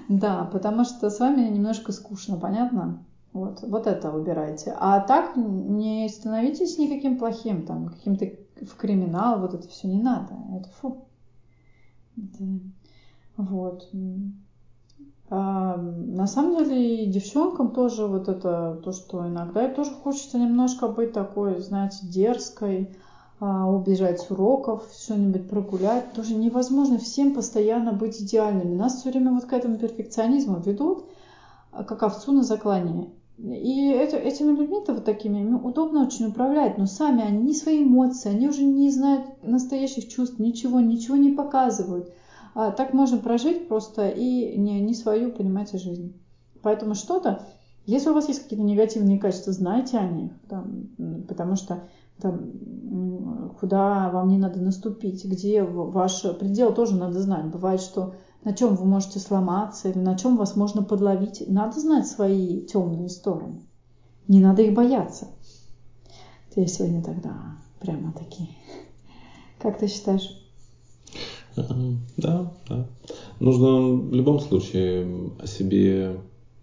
Да, потому что с вами немножко скучно, понятно? Вот, вот это убирайте. А так не становитесь никаким плохим, там, каким-то в криминал, вот это все не надо. Это фу. Вот. А, на самом деле и девчонкам тоже вот это, то, что иногда тоже хочется немножко быть такой, знаете, дерзкой, а, убежать с уроков, что-нибудь прогулять. Тоже невозможно всем постоянно быть идеальными. Нас все время вот к этому перфекционизму ведут, а, как овцу на заклание. И это, этими людьми-то вот такими удобно очень управлять, но сами они не свои эмоции, они уже не знают настоящих чувств, ничего, ничего не показывают. а, так можно прожить просто и не, не свою, понимаете, жизнь. Поэтому что-то, если у вас есть какие-то негативные качества, знайте о них, там, потому что там, куда вам не надо наступить, где ваш предел тоже надо знать. Бывает, что на чем вы можете сломаться или на чем вас можно подловить. Надо знать свои темные стороны. Не надо их бояться. Я сегодня тогда прямо такие. Как ты считаешь? Да, да. Нужно в любом случае о себе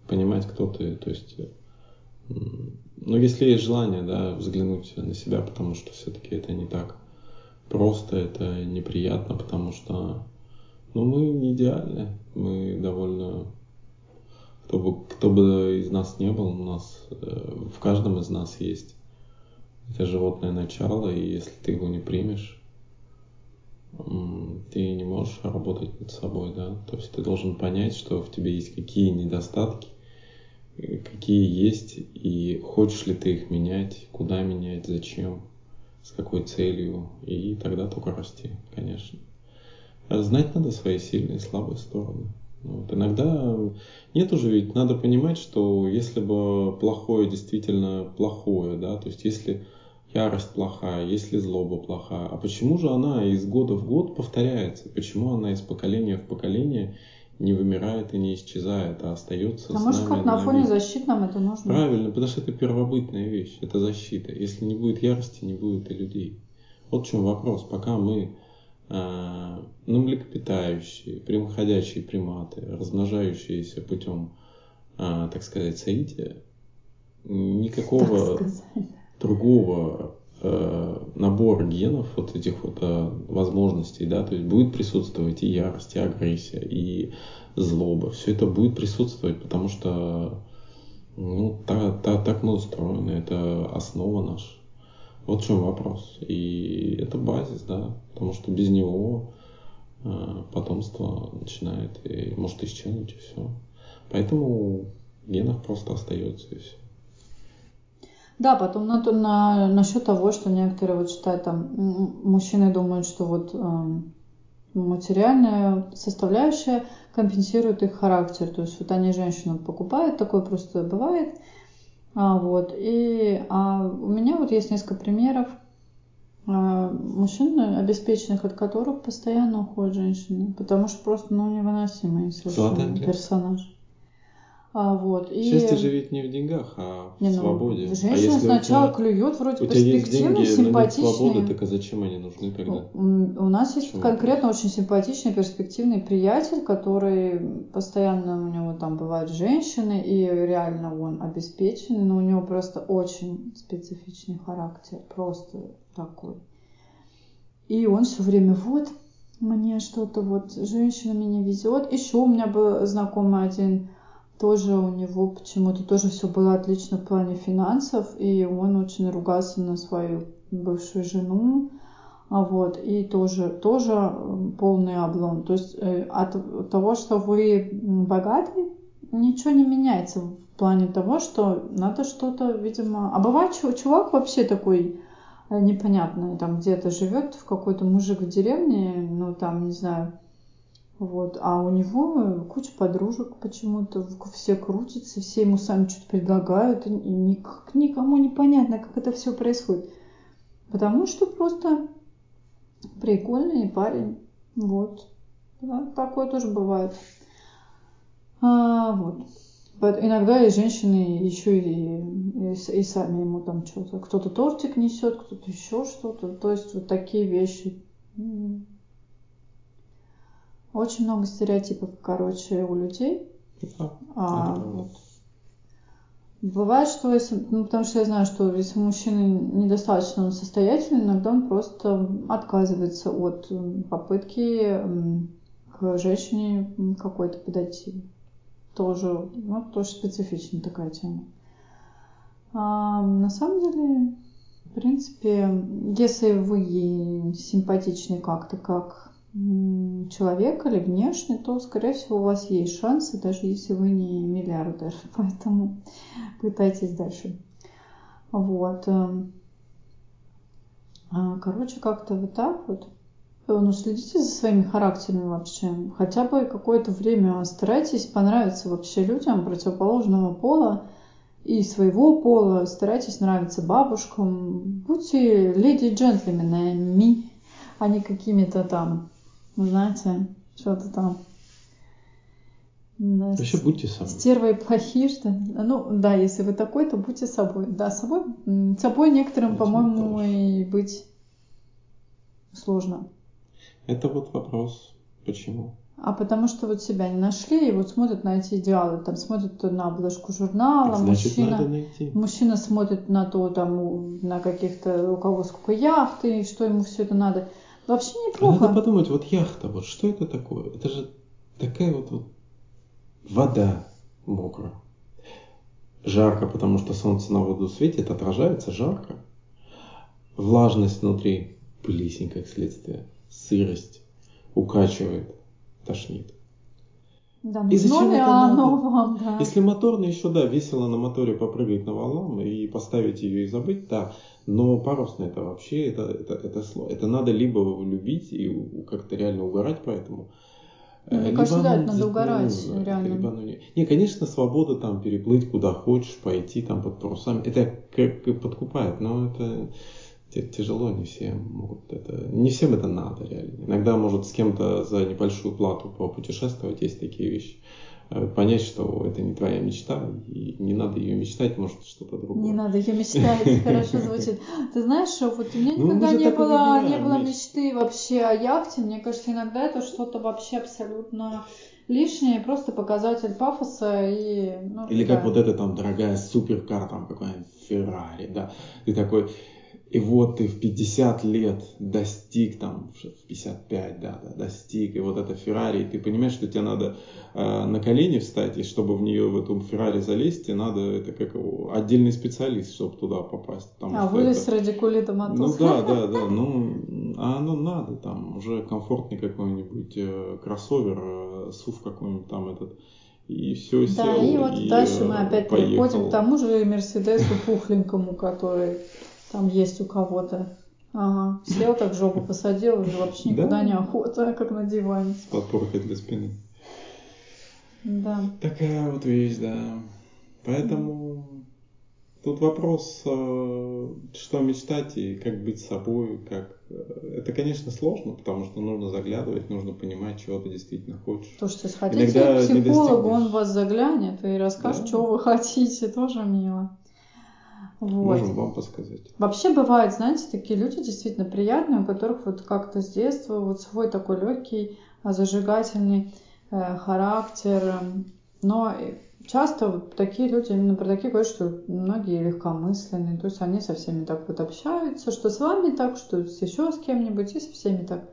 понимать, кто ты. То есть, ну, если есть желание, да, взглянуть на себя, потому что все-таки это не так просто, это неприятно, потому что, ну, мы не идеальны, мы довольно кто бы, кто бы из нас не был, у нас э, в каждом из нас есть это животное начало, и если ты его не примешь, ты не можешь работать над собой, да, то есть ты должен понять, что в тебе есть какие недостатки, э, какие есть, и хочешь ли ты их менять, куда менять, зачем, с какой целью, и тогда только расти, конечно. А знать надо свои сильные и слабые стороны. Вот. Иногда нет уже ведь надо понимать, что если бы плохое действительно плохое, да, то есть если ярость плохая, если злоба плохая, а почему же она из года в год повторяется? Почему она из поколения в поколение не вымирает и не исчезает, а остается а с может, нами как на фоне защит нам это нужно? Правильно, потому что это первобытная вещь, это защита. Если не будет ярости, не будет и людей. Вот в чем вопрос. Пока мы ну, млекопитающие, прямоходящие приматы, размножающиеся путем, э, так сказать, соития, никакого другого э, набора генов, вот этих вот э, возможностей, да, то есть будет присутствовать и ярость, и агрессия, и злоба. Все это будет присутствовать, потому что ну, та, та, так мы устроены, это основа наша. Вот в чем вопрос. И это базис, да, потому что без него э, потомство начинает и может исчезнуть и все. Поэтому генов просто остается и все. Да, потом на, на, насчет того, что некоторые вот считают, там, мужчины думают, что вот э, материальная составляющая компенсирует их характер. То есть вот они женщину покупают, такое просто бывает. А, вот, и а у меня вот есть несколько примеров а, мужчин обеспеченных, от которых постоянно уходят женщины, потому что просто ну, невыносимый совершенно персонаж. А, вот, и... Счастье же ведь не в деньгах, а в не, ну, свободе. Женщина а если сначала тебя, клюет вроде у тебя есть деньги, симпатичные. Так а зачем они нужны тогда? У, у нас есть Почему конкретно вопрос? очень симпатичный, перспективный приятель, который постоянно у него там бывают женщины, и реально он обеспеченный, но у него просто очень специфичный характер, просто такой. И он все время вот мне что-то вот женщинами не везет. Еще у меня был знакомый один тоже у него почему-то тоже все было отлично в плане финансов, и он очень ругался на свою бывшую жену, а вот, и тоже, тоже полный облом. То есть э, от того, что вы богатый, ничего не меняется в плане того, что надо что-то, видимо... А бывает, чувак вообще такой э, непонятный, там где-то живет, в какой-то мужик в деревне, ну там, не знаю, вот. А у него куча подружек почему-то, все крутятся, все ему сами что-то предлагают, и никак никому не понятно, как это все происходит. Потому что просто прикольный парень. Вот. Да, такое тоже бывает. А, вот. Иногда и женщины еще и, и, и сами ему там что-то. Кто-то тортик несет, кто-то еще что-то. То есть вот такие вещи. Очень много стереотипов, короче, у людей. Да, а, вот. Бывает, что если, ну, потому что я знаю, что если мужчина недостаточно состоятельный, иногда он просто отказывается от попытки к женщине какой-то подойти. Тоже, ну, тоже специфичная такая тема. А, на самом деле, в принципе, если вы симпатичны как-то как человек или внешне, то, скорее всего, у вас есть шансы, даже если вы не миллиардер. Поэтому пытайтесь дальше. Вот. Эм, а, короче, как-то вот так вот. ну, следите за своими характерами вообще. Хотя бы какое-то время старайтесь понравиться вообще людям противоположного пола и своего пола. Старайтесь нравиться бабушкам. Будьте леди и джентльменами, а не какими-то там, знаете, что-то там. Вообще будьте собой. Стервой плохие, что Ну, да, если вы такой, то будьте собой. Да, собой, собой некоторым, по-моему, и быть сложно. Это вот вопрос, почему? А потому что вот себя не нашли, и вот смотрят на эти идеалы, там смотрят на обложку журнала, Значит, мужчина, мужчина смотрит на то, там, на каких-то, у кого сколько яхт, и что ему все это надо. Вообще неплохо. А надо подумать, вот яхта, вот что это такое? Это же такая вот, вот вода мокрая. Жарко, потому что солнце на воду светит, отражается жарко. Влажность внутри, плесень как следствие, сырость, укачивает, тошнит. Да, и зачем это оно надо? вам, да. Если моторный еще, да, весело на моторе попрыгать на волнам и поставить ее и забыть, да. Но парусный это вообще, это, это, это, это, это надо либо любить и как-то реально угорать по этому, ну, мне кажется, да, это надо угорать, ну, реально. Либо оно не... не, конечно, свобода там переплыть куда хочешь, пойти там под парусами, это как подкупает, но это тяжело, не все могут это, не всем это надо реально. Иногда может с кем-то за небольшую плату попутешествовать, есть такие вещи. Э, понять, что это не твоя мечта, и не надо ее мечтать, может что-то другое. Не надо ее мечтать, хорошо звучит. Ты знаешь, вот у меня ну, никогда не было, не было мечты вообще о яхте. Мне кажется, иногда это что-то вообще абсолютно лишнее, просто показатель пафоса и... Ну, Или да. как вот эта там дорогая суперкар, там какая-нибудь Феррари, да. Ты такой, и вот ты в 50 лет достиг, там, в 55, да, да, достиг, и вот это Феррари, и ты понимаешь, что тебе надо э, на колени встать, и чтобы в нее, в эту Феррари залезть, тебе надо, это как его, отдельный специалист, чтобы туда попасть. А вылез это... ради кулита мотор. Ну да, да, да, ну, а оно надо, там, уже комфортный какой-нибудь э, кроссовер, э, сув какой-нибудь там этот, и все да, сел. и вот и, дальше мы опять поехал. переходим к тому же Мерседесу пухленькому, который там есть у кого-то. Ага, сел так жопу посадил, уже вообще никуда да? не охота, как на диване. С подпоркой для спины. Да. Такая вот вещь, да. Поэтому тут вопрос, э, что мечтать и как быть собой, как... Э, это, конечно, сложно, потому что нужно заглядывать, нужно понимать, чего ты действительно хочешь. То, что сходите Иногда к психологу, он вас заглянет и расскажет, да. что вы хотите, тоже мило. Вот. Можем вам подсказать. Вообще бывают, знаете, такие люди действительно приятные, у которых вот как-то с детства вот свой такой легкий, а, зажигательный э, характер. Но часто вот такие люди, именно про такие говорят, что многие легкомысленные, то есть они со всеми так вот общаются, что с вами так, что с еще с кем-нибудь, и со всеми так.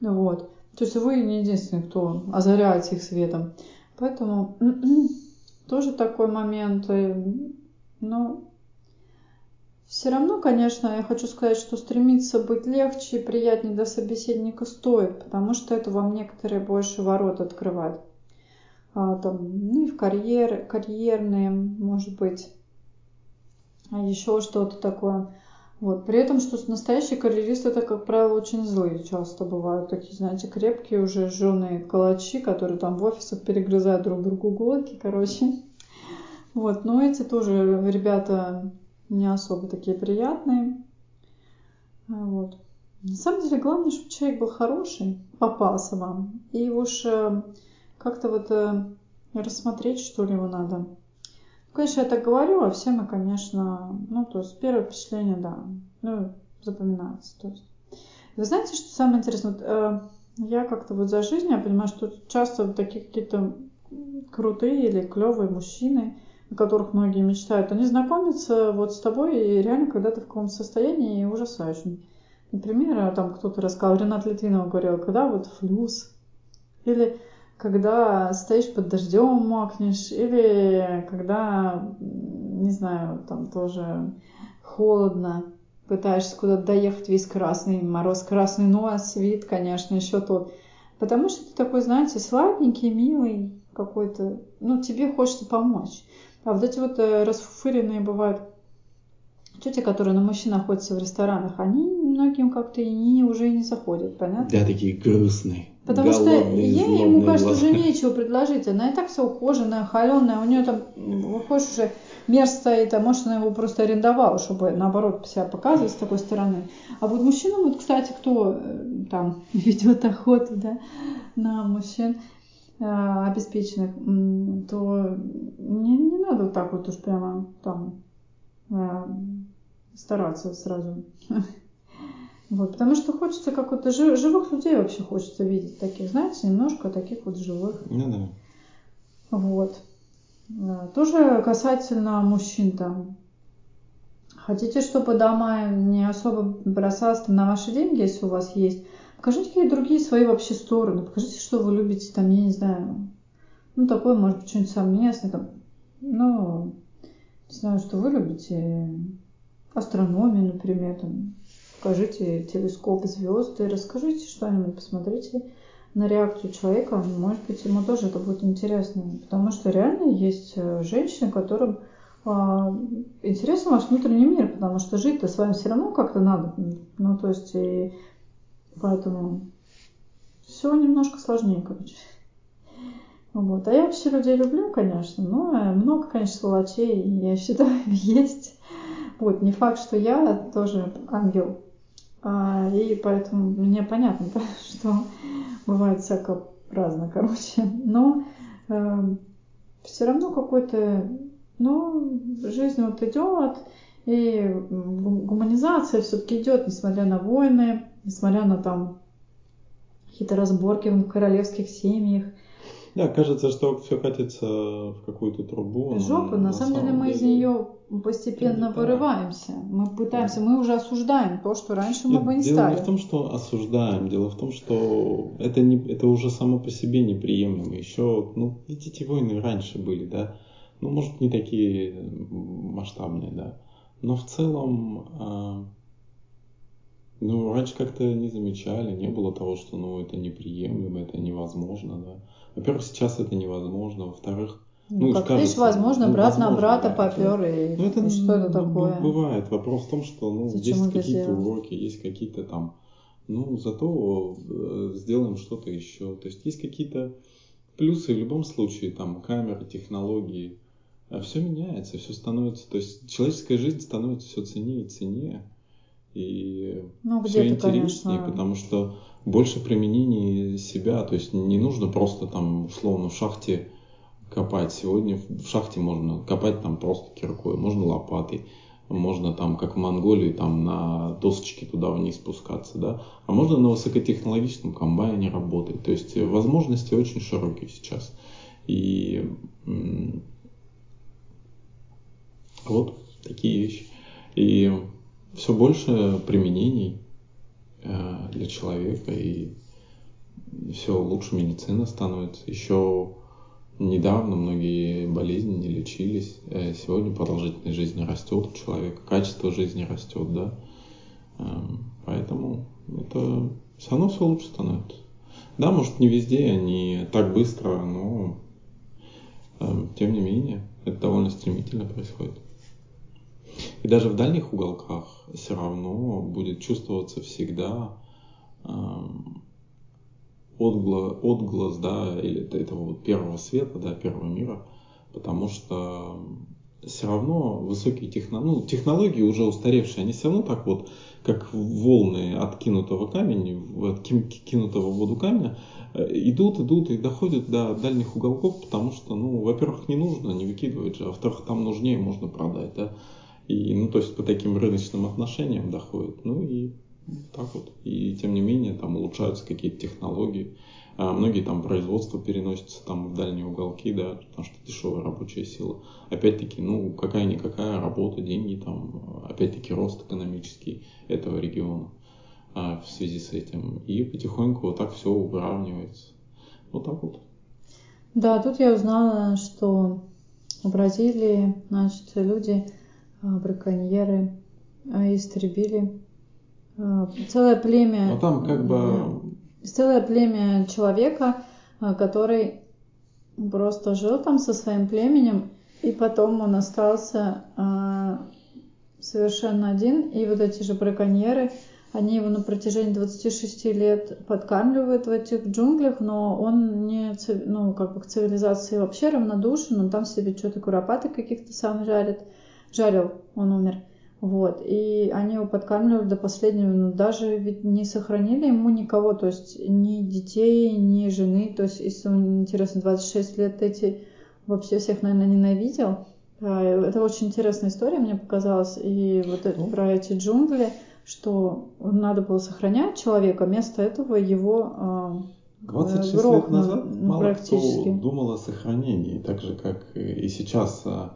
Вот. То есть вы не единственный, кто озаряет их светом. Поэтому тоже такой момент. Э, ну, все равно, конечно, я хочу сказать, что стремиться быть легче и приятнее для собеседника стоит, потому что это вам некоторые больше ворот открывает. А, там, ну и в карьер, карьерные, может быть, еще что-то такое. Вот. При этом, что настоящие карьеристы, это, как правило, очень злые часто бывают. Такие, знаете, крепкие уже жженые калачи, которые там в офисах перегрызают друг другу глотки, короче. Вот. Но эти тоже ребята не особо такие приятные. А, вот. На самом деле, главное, чтобы человек был хороший, попался вам. И уж э, как-то вот э, рассмотреть, что ли, его надо. Конечно, я так говорю, а все мы, конечно, ну, то есть первое впечатление, да, ну, запоминается. То есть. Вы знаете, что самое интересное? Вот, э, я как-то вот за жизнь, я понимаю, что часто вот такие какие-то крутые или клевые мужчины, о которых многие мечтают, они знакомятся вот с тобой и реально когда ты в каком-то состоянии ужасающем. Например, там кто-то рассказал, Ренат Литвинов говорил, когда вот флюс, или когда стоишь под дождем, мокнешь, или когда, не знаю, там тоже холодно, пытаешься куда-то доехать весь красный, мороз красный, нос, вид, конечно, еще тот. Потому что ты такой, знаете, слабенький, милый какой-то, ну, тебе хочется помочь. А вот эти вот э, расфуфыренные бывают тети, которые на мужчин находятся в ресторанах, они многим как-то и не, уже и не заходят, понятно? Да, такие грустные. Потому что ей, ему кажется, уже нечего предложить. Она и так вся ухоженная, холеная. У нее там, выходишь уже, мер стоит, а может она его просто арендовала, чтобы наоборот себя показывать с такой стороны. А вот мужчинам, вот, кстати, кто э, там ведет охоту, да, на мужчин, обеспеченных, то не, не надо так вот уж прямо там э, стараться сразу. Вот, потому что хочется как-то жив, живых людей вообще хочется видеть таких, знаете, немножко таких вот живых. Ну да. Вот. Тоже касательно мужчин там. Хотите, чтобы дама не особо бросалась на ваши деньги, если у вас есть? Покажите какие другие свои вообще стороны. Покажите, что вы любите, там, я не знаю, ну, такое, может быть, что-нибудь совместное, там, ну, не знаю, что вы любите, астрономию, например, там, покажите телескоп звезды, расскажите что-нибудь, посмотрите на реакцию человека, может быть, ему тоже это будет интересно. Потому что реально есть э, женщины, которым а, интересен ваш внутренний мир, потому что жить-то с вами все равно как-то надо. Ну, то есть, и поэтому все немножко сложнее, короче. Вот. А я вообще людей люблю, конечно, но много, конечно, сволочей, я считаю, есть. Вот, не факт, что я тоже ангел. А, и поэтому мне понятно, что бывает всяко разно, короче. Но э, все равно какой-то, ну, жизнь вот идет, и гуманизация все-таки идет, несмотря на войны, несмотря на там какие-то разборки в королевских семьях. Да, кажется, что все катится в какую-то трубу. Жопу, на, на самом деле мы из нее постепенно да. вырываемся. Мы пытаемся, мы уже осуждаем то, что раньше мы бы не дело стали. Дело не в том, что осуждаем, дело в том, что это, не, это уже само по себе неприемлемо. Еще, ну, эти войны раньше были, да, ну, может, не такие масштабные, да, но в целом, э, ну, раньше как-то не замечали, не было того, что, ну, это неприемлемо, это невозможно, да. Во-первых, сейчас это невозможно. Во-вторых, ну, ну как кажется, видишь, возможно, ну, брат возможно, на брата да, попер, и, ну, это, и что это такое? Бывает. Вопрос в том, что ну, Зачем есть какие-то уроки, есть какие-то там, ну, зато э, сделаем что-то еще. То есть есть какие-то плюсы в любом случае, там, камеры, технологии. А все меняется, все становится, то есть человеческая жизнь становится все ценнее и ценнее. И ну, все интереснее, конечно. потому что больше применений себя, то есть не нужно просто там условно в шахте копать. Сегодня в шахте можно копать там просто киркой, можно лопатой, можно там, как в Монголии, там на досочке туда вниз спускаться, да, а можно на высокотехнологичном комбайне работать. То есть возможности очень широкие сейчас. И вот такие вещи. И все больше применений э, для человека, и все лучше медицина становится. Еще недавно многие болезни не лечились. Э, сегодня продолжительность жизни растет у человека, качество жизни растет, да. Эм, поэтому это все равно все лучше становится. Да, может не везде, не так быстро, но эм, тем не менее это довольно стремительно происходит. И даже в дальних уголках все равно будет чувствоваться всегда эм, отглаз, отглаз да, или этого вот первого света, да, первого мира, потому что все равно высокие технологии, ну, технологии уже устаревшие, они все равно так вот, как волны откинутого камня, откинутого в воду камня, э, идут, идут и доходят до дальних уголков, потому что, ну, во-первых, не нужно, не выкидывать же, а во-вторых, там нужнее можно продать, да. И, ну, то есть по таким рыночным отношениям доходит. Ну и так вот. И тем не менее там улучшаются какие-то технологии. А многие там производства переносятся там в дальние уголки, да, потому что дешевая рабочая сила. Опять-таки, ну, какая-никакая работа, деньги там, опять-таки рост экономический этого региона а, в связи с этим. И потихоньку вот так все выравнивается. Вот так вот. Да, тут я узнала, что в Бразилии, значит, люди браконьеры а, истребили. А, целое племя. Но там как бы целое племя человека, который просто жил там со своим племенем, и потом он остался совершенно один, и вот эти же браконьеры, они его на протяжении 26 лет подкармливают в этих джунглях, но он не, ну, как бы к цивилизации вообще равнодушен, он там себе что-то куропаты каких-то сам жарит, жарил, он умер. Вот, и они его подкармливали до последнего, но даже ведь не сохранили ему никого, то есть ни детей, ни жены, то есть, если он, интересно, 26 лет эти вообще всех, наверное, ненавидел. А, это очень интересная история, мне показалась, и вот это, ну. про эти джунгли, что надо было сохранять человека, вместо этого его 26 а, лет назад мало кто думал о сохранении, так же, как и сейчас а,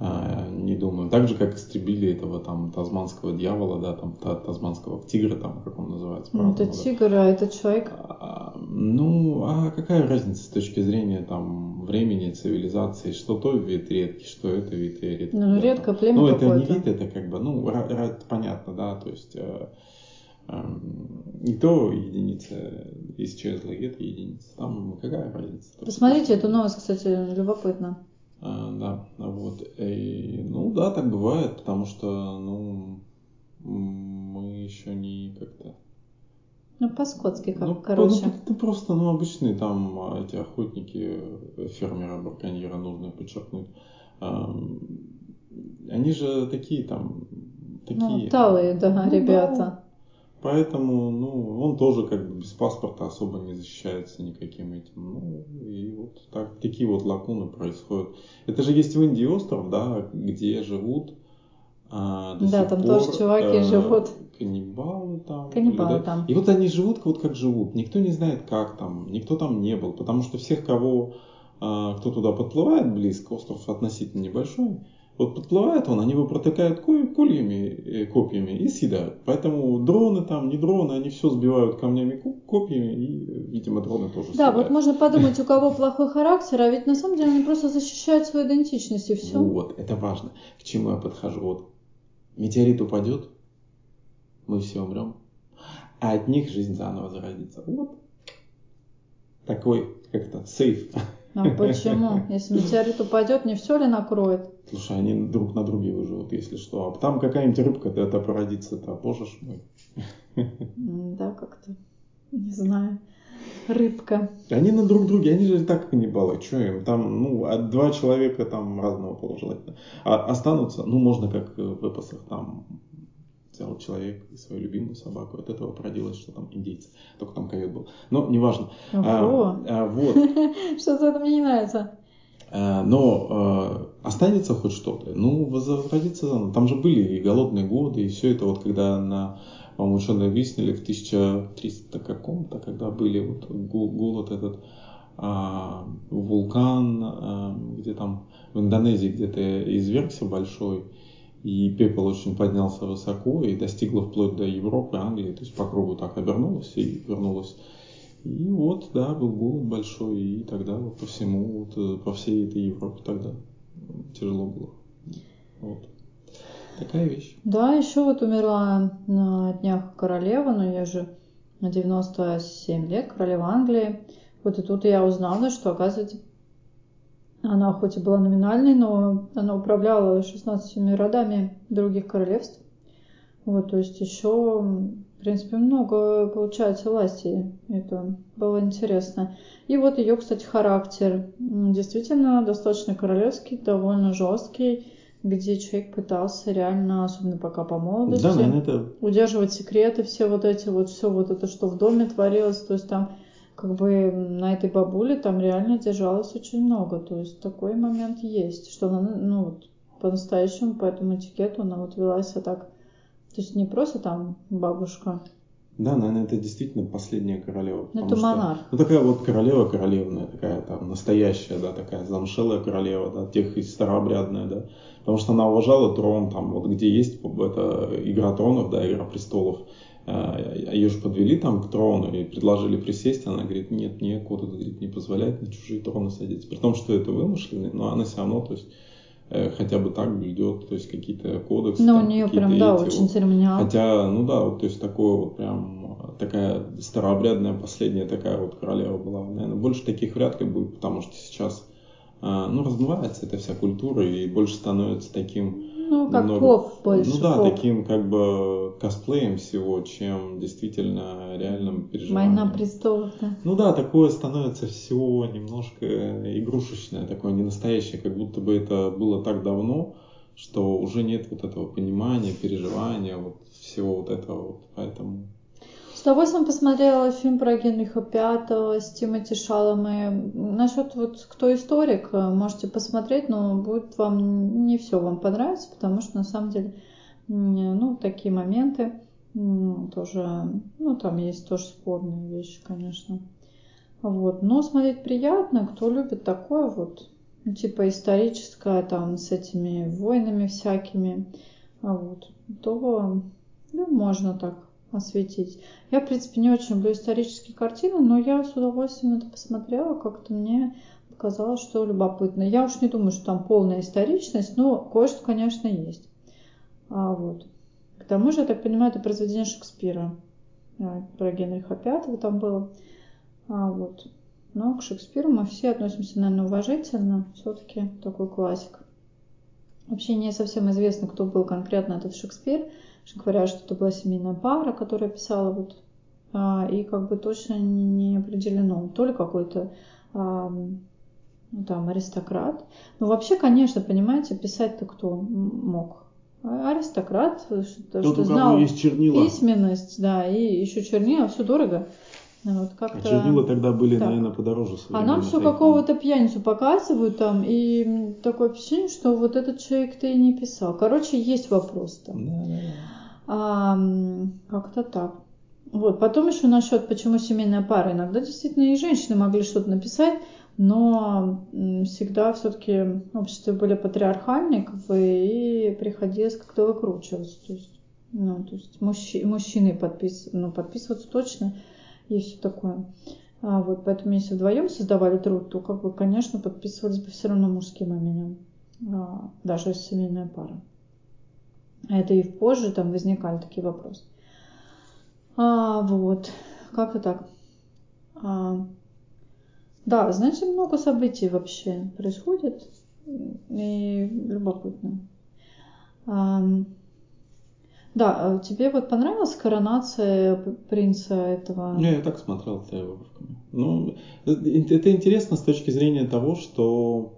не думаю. Так же, как истребили этого там тазманского дьявола, да, там тазманского тигра, там, как он называется. Ну, это тигр, а это человек? А, ну, а какая разница с точки зрения там времени, цивилизации, что то вид редкий, что это вид редкий. Ну, да, редко там. племя Ну, это не вид, это как бы, ну, понятно, да, то есть э, э, и то единица исчезла, и это единица. Там какая разница? Посмотрите эту новость, кстати, любопытно. А, да, вот. И, ну да, так бывает, потому что, ну, мы еще не как-то... Ну, по-скотски как, ну, короче. Ну, это просто, ну, обычные там а, эти охотники, фермеры, браконьеры, нужно подчеркнуть. Они же такие там, такие... Ну, талые, да, ну, ребята. Да, Поэтому, ну, он тоже как бы без паспорта особо не защищается никаким этим. Ну, и вот так, такие вот лакуны происходят. Это же есть в Индии остров, да, где живут а, до да, сих там пор, тоже чуваки э, живут. Каннибалы там. Каннибалы или, там. И вот они живут вот как живут. Никто не знает, как там. Никто там не был. Потому что всех, кого, а, кто туда подплывает близко, остров относительно небольшой, вот подплывает он, они его протыкают кольями, э, копьями и съедают. Поэтому дроны там, не дроны, они все сбивают камнями, копьями и, видимо, дроны тоже Да, вот можно подумать, у кого плохой характер, а ведь на самом деле они просто защищают свою идентичность и все. Вот, это важно. К чему я подхожу? Вот метеорит упадет, мы все умрем, а от них жизнь заново зародится. Вот такой как-то сейф. А почему? Если метеорит упадет, не все ли накроет? Слушай, они друг на друге выживут, если что. А там какая-нибудь рыбка это породится-то, боже ж мой. Да, как-то, не знаю. Рыбка. Они на друг друге, они же так каннибалы. Что им там, ну, от два человека там разного пола желательно. А останутся, ну, можно как в эпосах там взял человек и свою любимую собаку. От этого породилось, что там индейцы. Только там койот был. Но неважно. А, а, вот. Что-то это мне не нравится. А, но а, останется хоть что-то. Ну, возродится заново. Там же были и голодные годы, и все это вот когда на по-моему, ученые выяснили в 1300 каком-то, когда были вот голод этот, а, вулкан, а, где там в Индонезии где-то извергся большой, и пепел очень поднялся высоко и достигло вплоть до Европы, Англии, то есть по кругу так обернулось и вернулось. И вот, да, был голод большой, и тогда вот по всему, вот, э, по всей этой Европе тогда тяжело было. Вот. Такая вещь. Да, еще вот умерла на днях королева, но я же на 97 лет, королева Англии. Вот и тут я узнала, что, оказывается, она хоть и была номинальной, но она управляла 16 родами других королевств. Вот, то есть еще, в принципе, много получается власти. Это было интересно. И вот ее, кстати, характер действительно достаточно королевский, довольно жесткий, где человек пытался реально, особенно пока по молодости, да, наверное, это... удерживать секреты, все вот эти вот, все вот это, что в доме творилось. То есть там как бы на этой бабуле там реально держалось очень много. То есть такой момент есть, что она, ну, вот, по-настоящему по этому этикету она вот вела себя так. То есть не просто там бабушка. Да, наверное, это действительно последняя королева. Это что, монарх. Ну, такая вот королева королевная, такая там настоящая, да, такая замшелая королева, да, тех и старообрядная, да. Потому что она уважала трон, там, вот где есть это игра тронов, да, игра престолов ее же подвели там к трону и предложили присесть, она говорит, нет, мне код говорит, не позволяет на чужие троны садиться. При том, что это вымышленный, но она все равно, то есть, э, хотя бы так блюдет, то есть какие-то кодексы. Ну, у нее прям, да, очень вот. церемониал. Хотя, ну да, вот, то есть такое вот прям, такая старообрядная последняя такая вот королева была. Наверное, больше таких вряд ли будет, потому что сейчас а, ну, размывается эта вся культура и больше становится таким... Ну, как немного, поп больше. Ну да, поп. таким как бы косплеем всего, чем действительно реальным переживанием. Война престолов, да. Ну да, такое становится все немножко игрушечное, такое ненастоящее, как будто бы это было так давно, что уже нет вот этого понимания, переживания, вот всего вот этого вот, поэтому... Удовольствием посмотрела фильм про Генриха Пятого с Тимоти Шаломе. Насчет вот кто историк, можете посмотреть, но будет вам не все вам понравится, потому что на самом деле, ну, такие моменты тоже, ну, там есть тоже спорные вещи, конечно. Вот. Но смотреть приятно, кто любит такое вот, типа историческое, там, с этими войнами всякими, вот, то ну, можно так осветить. Я, в принципе, не очень люблю исторические картины, но я с удовольствием это посмотрела, как-то мне показалось, что любопытно. Я уж не думаю, что там полная историчность, но кое-что, конечно, есть. А, вот. К тому же, я так понимаю, это произведение Шекспира. А, про Генриха Пятого там было. А, вот. Но к Шекспиру мы все относимся, наверное, уважительно. Все-таки такой классик. Вообще не совсем известно, кто был конкретно этот Шекспир говорят, что это была семейная пара, которая писала вот, а, и как бы точно не определено, то ли какой-то а, ну, там аристократ. Ну вообще, конечно, понимаете, писать-то кто мог? Аристократ, что, что знал есть чернила. письменность, да, и еще чернила, все дорого. Вот как-то... А чернила тогда были, так. наверное, подороже А нам все какого-то пьяницу показывают там, и такое впечатление, что вот этот человек-то и не писал. Короче, есть вопрос там. Да, да, да. А, как-то так. Вот. Потом еще насчет, почему семейная пара. Иногда действительно и женщины могли что-то написать, но всегда все-таки общества были патриархальные, как бы, и приходилось как-то выкручиваться. То есть, ну, то есть мужчи, мужчины подпис, ну, подписываться точно и все такое. А вот, поэтому если вдвоем создавали труд, то, как бы, конечно, подписывались бы все равно мужским именем, а, даже семейная пара. Это и позже там возникали такие вопросы. А, вот, как-то так. А, да, значит, много событий вообще происходит. И любопытно. А, да, а тебе вот понравилась коронация принца этого? Не, я так смотрел за его Ну, это интересно с точки зрения того, что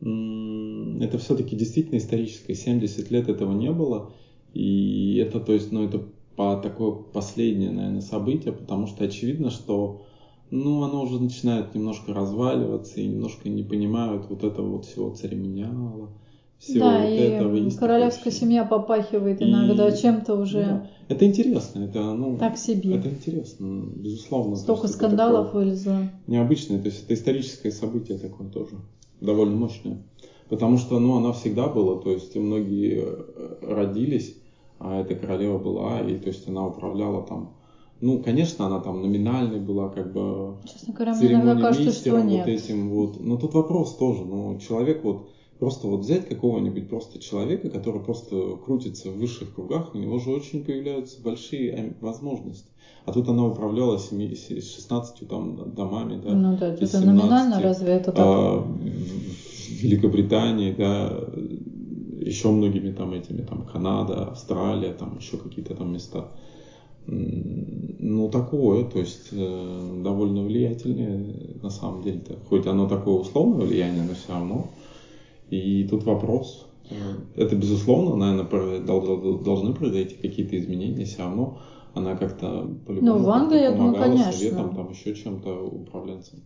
это все-таки действительно историческое. 70 лет этого не было. И это, то есть, ну, это по такое последнее, наверное, событие, потому что очевидно, что ну, оно уже начинает немножко разваливаться и немножко не понимают вот этого вот всего церемониала. Всего да, вот и этого есть королевская очень... семья попахивает иногда и... чем-то уже. Да. Это интересно, это ну. Так себе. Это интересно, безусловно. Столько скандалов вылезло. Необычное, то есть это историческое событие такое тоже довольно мощная. Потому что ну, она всегда была, то есть многие э, родились, а эта королева была, и то есть она управляла там ну, конечно, она там номинальной была, как бы Честно говоря, мне иногда кажется, что нет. вот этим вот. Но тут вопрос тоже, ну, человек вот просто вот взять какого-нибудь просто человека, который просто крутится в высших кругах, у него же очень появляются большие возможности. А тут она управляла 16 там домами, да. Ну да, это номинально разве это так? А, в Великобритании, да, еще многими там этими, там Канада, Австралия, там еще какие-то там места. Ну, такое, то есть э, довольно влиятельное на самом деле-то. Хоть оно такое условное влияние, но все равно. И тут вопрос. Это, безусловно, наверное, должны произойти какие-то изменения, все равно она как-то по-любому ну, в Англии, я думаю, конечно. советом, там еще чем-то управленцам.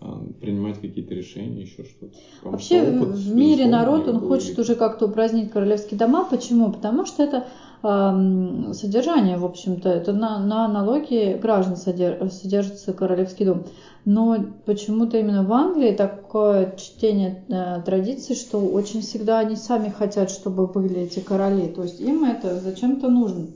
А, принимать какие-то решения, еще что-то. Вообще опыт, в мире народ, он хочет уже как-то упразднить королевские дома. Почему? Потому что это э, содержание, в общем-то, это на, на аналогии граждан содерж, содержится королевский дом. Но почему-то именно в Англии такое чтение э, традиций, что очень всегда они сами хотят, чтобы были эти короли. То есть им это зачем-то нужно.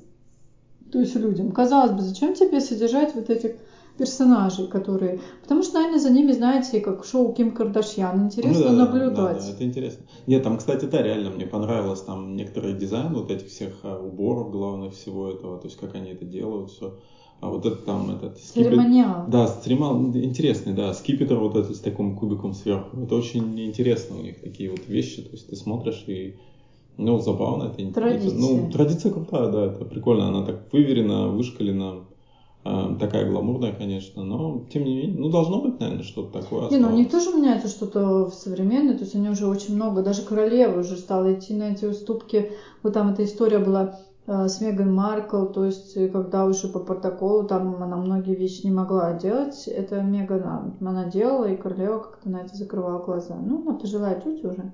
То есть людям. Казалось бы, зачем тебе содержать вот этих персонажей, которые... Потому что, наверное, за ними, знаете, как шоу Ким Кардашьян. Интересно ну, да, наблюдать. Да, да, это интересно. Нет, там, кстати, да, реально мне понравилось там некоторый дизайн вот этих всех а, уборов главных всего этого, то есть как они это делают, все. А вот этот там, этот... Церемониал. Да, церемониал интересный, да. Скипетр вот этот с таким кубиком сверху. Это очень интересно у них такие вот вещи. То есть ты смотришь и ну, забавно. Это, традиция. Это, ну, традиция крутая, да. Это прикольно. Она так выверена, вышкалена. Э, такая гламурная, конечно, но тем не менее, ну должно быть, наверное, что-то такое. Не, ну у них тоже меняется что-то в современное, то есть они уже очень много, даже королева уже стала идти на эти уступки. Вот там эта история была с Меган Маркл, то есть э, когда уже по протоколу там она многие вещи не могла делать, это Меган она делала, и королева как-то на это закрывала глаза. Ну, она пожилая тетя уже.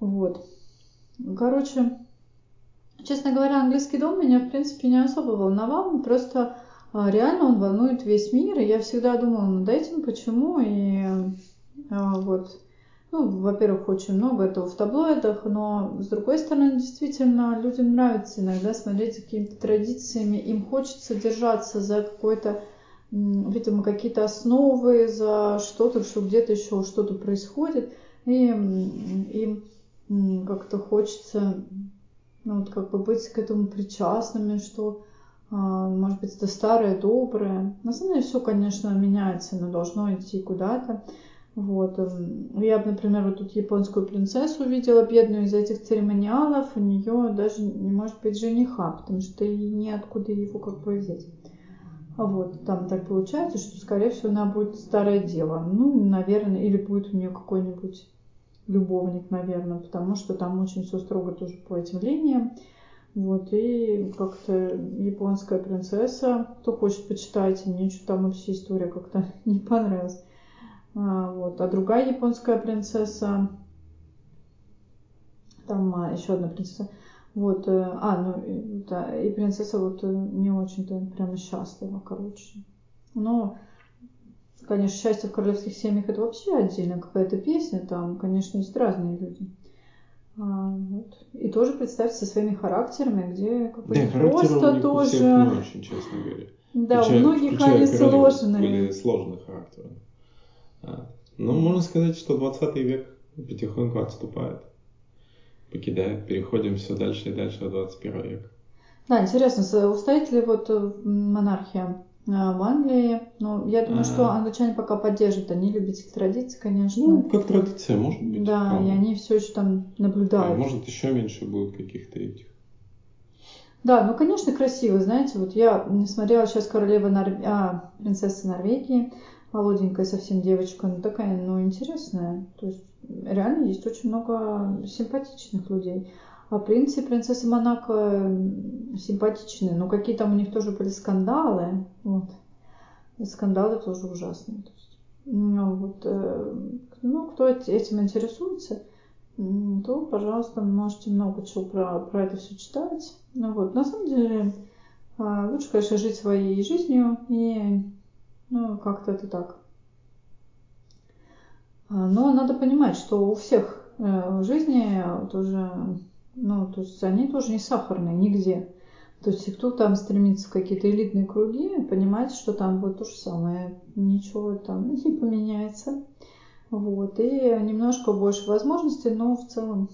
Вот. Короче, честно говоря, английский дом меня, в принципе, не особо волновал, но просто а, реально он волнует весь мир, и я всегда думала над этим, почему, и а, вот ну, во-первых, очень много этого в таблоидах, но с другой стороны, действительно, людям нравится иногда смотреть за какими-то традициями, им хочется держаться за какой-то, видимо, какие-то основы, за что-то, что где-то еще что-то происходит, и им как-то хочется, ну, вот как бы быть к этому причастными, что а, может быть, это старое, доброе. На самом деле все, конечно, меняется, но должно идти куда-то. Вот. Эм, я, например, вот тут японскую принцессу увидела бедную из этих церемониалов, у нее даже не может быть жениха, потому что и неоткуда его как бы взять. А вот, там так получается, что, скорее всего, она будет старая дева. Ну, наверное, или будет у нее какой-нибудь любовник, наверное, потому что там очень все строго тоже по этим линиям. Вот, и как-то японская принцесса, кто хочет, почитайте, мне что там вообще история как-то не понравилась. А, вот. А другая японская принцесса, там а, еще одна принцесса, вот, э, а, ну, да, и принцесса вот э, не очень-то прямо счастлива, короче. Но, конечно, счастье в королевских семьях это вообще отдельная какая-то песня, там, конечно, есть разные люди. А, вот. И тоже представьте со своими характерами, где как бы да, просто тоже. Всех не очень, честно говоря. Да, у многих они сложные. Были сложные характеры. А, ну, можно сказать, что 20 век потихоньку отступает, покидает, переходим все дальше и дальше в 21 век. Да, интересно, устоит ли вот э, монархия э, в Англии? Ну, я думаю, а... что англичане пока поддерживают, они любят эти традиции, конечно. Ну, как традиция, может быть. Да, вполне. и они все еще там наблюдают. А может, еще меньше будет каких-то этих. Да, ну, конечно, красиво, знаете, вот я смотрела сейчас королева Нор... а, принцесса Норвегии, молоденькая совсем девочка, ну такая, ну интересная. То есть реально есть очень много симпатичных людей. А принцы и принцессы Монако симпатичные, но какие там у них тоже были скандалы. Вот. И скандалы тоже ужасные. То есть, ну, вот, э, ну, кто этим интересуется, то, пожалуйста, можете много чего про, про это все читать. Ну, вот. На самом деле, а, лучше, конечно, жить своей жизнью и ну, как-то это так. А, но надо понимать, что у всех э, в жизни тоже, ну, то есть они тоже не сахарные нигде. То есть, кто там стремится в какие-то элитные круги, понимаете, что там будет то же самое, ничего там не поменяется. Вот. И немножко больше возможностей, но в целом,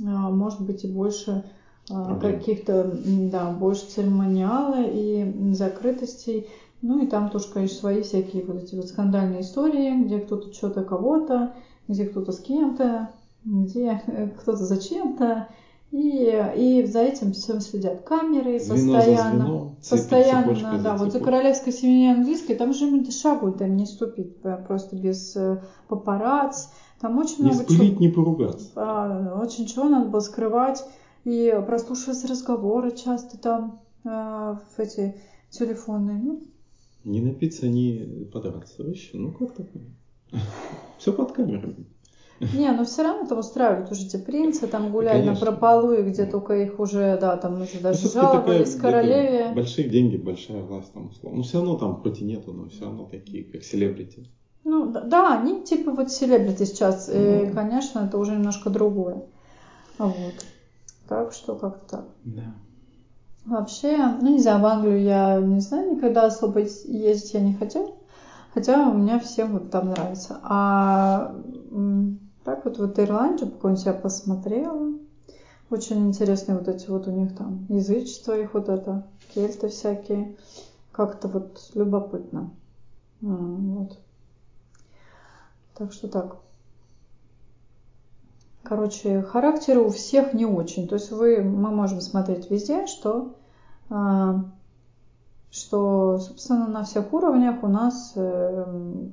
а, может быть, и больше а, каких-то, да, больше церемониала и закрытостей. Ну и там тоже, конечно, свои всякие вот эти вот скандальные истории, где кто-то что-то кого-то, где кто-то с кем-то, где э, кто-то зачем-то. И, и за этим всем следят камеры звено постоянно. За звено, постоянно, цепочка да. За вот за королевской семьей английской там же им шагу там не ступить, просто без э, папарацци. Там очень не много спылить, чего. не поругаться. А, очень чего надо было скрывать. И прослушивать разговоры часто там э, в эти телефоны. Ну, не напиться, не подраться. Вообще, ну как так? Все под камерами. Не, но все равно там устраивают уже эти принцы, там гуляют Конечно. на прополую, где только их уже, да, там уже даже ну, жаловались такая, королеве. Большие деньги, большая власть там условно. Ну все равно там хоть и нету, но все равно такие, как селебрити. Ну да, они типа вот селебрити сейчас, ну. и, конечно, это уже немножко другое. Вот. Так что как-то так. Да. Вообще, ну не знаю, в Англию я не знаю, никогда особо ездить я не хотела. Хотя у меня всем вот там нравится. А так вот вот Ирландию какую-нибудь я посмотрела. Очень интересные вот эти вот у них там язычество их вот это, кельты всякие. как-то вот любопытно. Вот. Так что так. Короче, характеры у всех не очень. То есть вы, мы можем смотреть везде, что, а, что, собственно, на всех уровнях у нас э,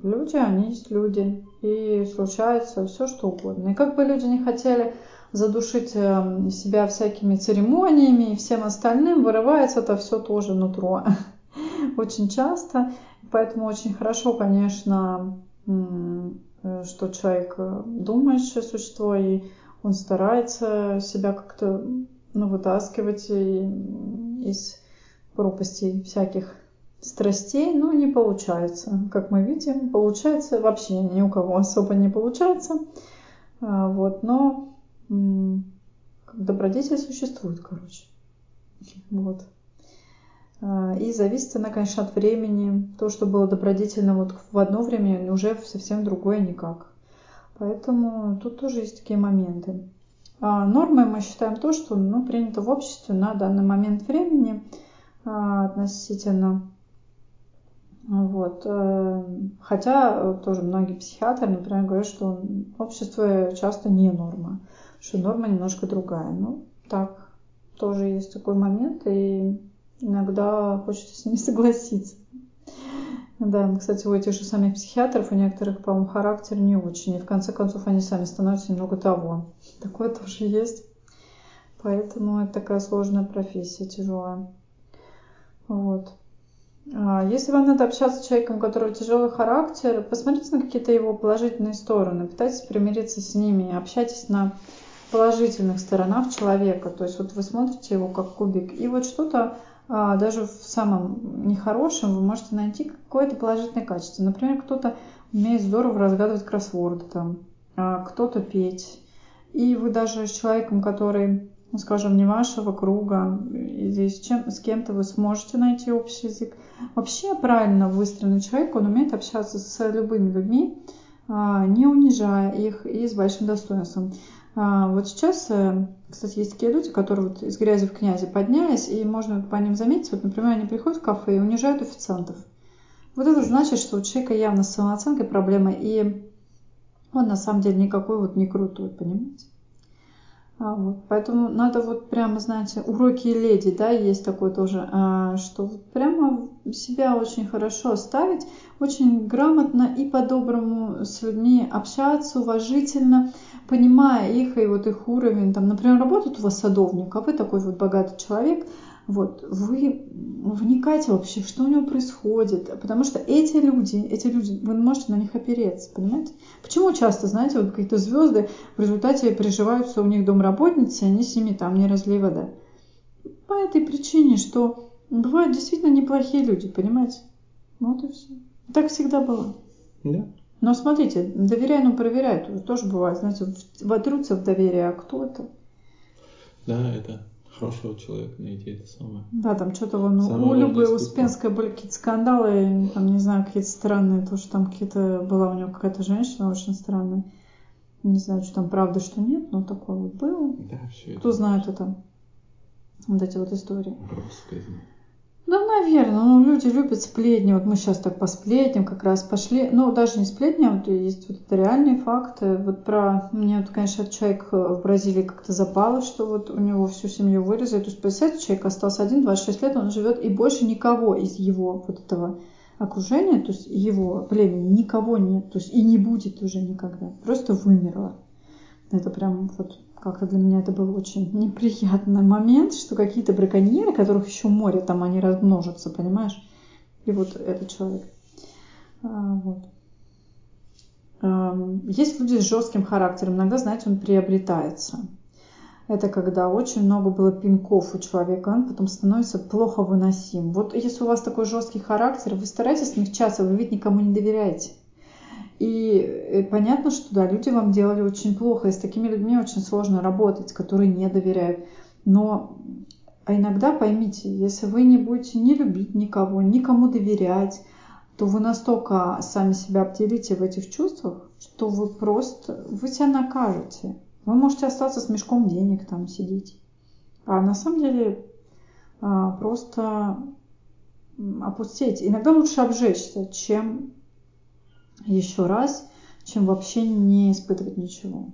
люди, они есть люди. И случается все, что угодно. И как бы люди не хотели задушить э, себя всякими церемониями и всем остальным, вырывается это все тоже нутро. Очень часто. Поэтому очень хорошо, конечно, что человек э, думающее существо, и он старается себя как-то ну, вытаскивать из пропастей всяких страстей, но не получается. Как мы видим, получается вообще ни у кого особо не получается. А, вот, но добродетель существует, короче. Вот. А, и зависит она, конечно, от времени. То, что было добродетельно вот в одно время, уже совсем другое никак. Поэтому тут тоже есть такие моменты. А нормой мы считаем то, что ну, принято в обществе на данный момент времени а, относительно. Вот. Э, хотя тоже многие психиатры, например, говорят, что общество часто не норма, что норма немножко другая. Ну, так, тоже есть такой момент, и иногда хочется с ними согласиться. Да, кстати, у этих же самих психиатров, у некоторых, по-моему, характер не очень. И в конце концов они сами становятся немного того. Такое тоже есть. Поэтому это такая сложная профессия, тяжелая. Вот. А если вам надо общаться с человеком, у которого тяжелый характер, посмотрите на какие-то его положительные стороны, пытайтесь примириться с ними, общайтесь на положительных сторонах человека. То есть вот вы смотрите его как кубик, и вот что-то даже в самом нехорошем вы можете найти какое-то положительное качество. Например, кто-то умеет здорово разгадывать кроссворды, там, а, кто-то петь. И вы даже с человеком, который, ну, скажем, не вашего круга, или с, чем, с кем-то вы сможете найти общий язык. Вообще правильно выстроенный человек, он умеет общаться с любыми людьми, а, не унижая их и с большим достоинством. А, вот сейчас, э, кстати, есть такие люди, которые вот из грязи в князи поднялись, и можно по ним заметить, вот, например, они приходят в кафе и унижают официантов. Вот это значит, что у человека явно с самооценкой проблема, и он на самом деле никакой вот не крутой, понимаете? А, вот. Поэтому надо вот прямо, знаете, уроки леди, да, есть такое тоже, а, что вот прямо себя очень хорошо ставить, очень грамотно и по-доброму с людьми общаться, уважительно, понимая их и вот их уровень. Там, например, работает у вас садовник, а вы такой вот богатый человек, вот, вы вникайте вообще, что у него происходит, потому что эти люди, эти люди, вы можете на них опереться, понимаете? Почему часто, знаете, вот какие-то звезды в результате приживаются у них домработницы, и они с ними там не разлей вода? По этой причине, что бывают действительно неплохие люди, понимаете? Вот и все. Так всегда было. Да. Но смотрите, доверяй, но проверяй, тоже бывает, знаете, вотрутся в доверие, а кто это? Да, это хорошего человека найти, это самое. Да, там что-то вон самое у Любы Успенской были какие-то скандалы, там, не знаю, какие-то странные, то, что там какие-то, была у нее какая-то женщина очень странная. Не знаю, что там правда, что нет, но такое вот было. Да, все Кто это знает это? Вот эти вот истории. Россказни. Да, наверное. Ну, люди любят сплетни. Вот мы сейчас так по сплетням как раз пошли. Ну, даже не сплетни, а вот есть вот это реальные факты. Вот про... Мне вот, конечно, человек в Бразилии как-то запало, что вот у него всю семью вырезали. То есть, представьте, человек остался один, 26 лет, он живет, и больше никого из его вот этого окружения, то есть его племени, никого нет. То есть и не будет уже никогда. Просто вымерло. Это прям вот как-то для меня это был очень неприятный момент, что какие-то браконьеры, которых еще море, там они размножатся, понимаешь? И вот этот человек. А, вот. Есть люди с жестким характером. Иногда, знаете, он приобретается. Это когда очень много было пинков у человека, он потом становится плохо выносим. Вот если у вас такой жесткий характер, вы стараетесь смягчаться, вы ведь никому не доверяете. И э, понятно, что да, люди вам делали очень плохо, и с такими людьми очень сложно работать, которые не доверяют. Но а иногда поймите, если вы не будете не любить никого, никому доверять, то вы настолько сами себя обделите в этих чувствах, что вы просто, вы себя накажете. Вы можете остаться с мешком денег там сидеть. А на самом деле а, просто опустеть. Иногда лучше обжечься, чем еще раз, чем вообще не испытывать ничего.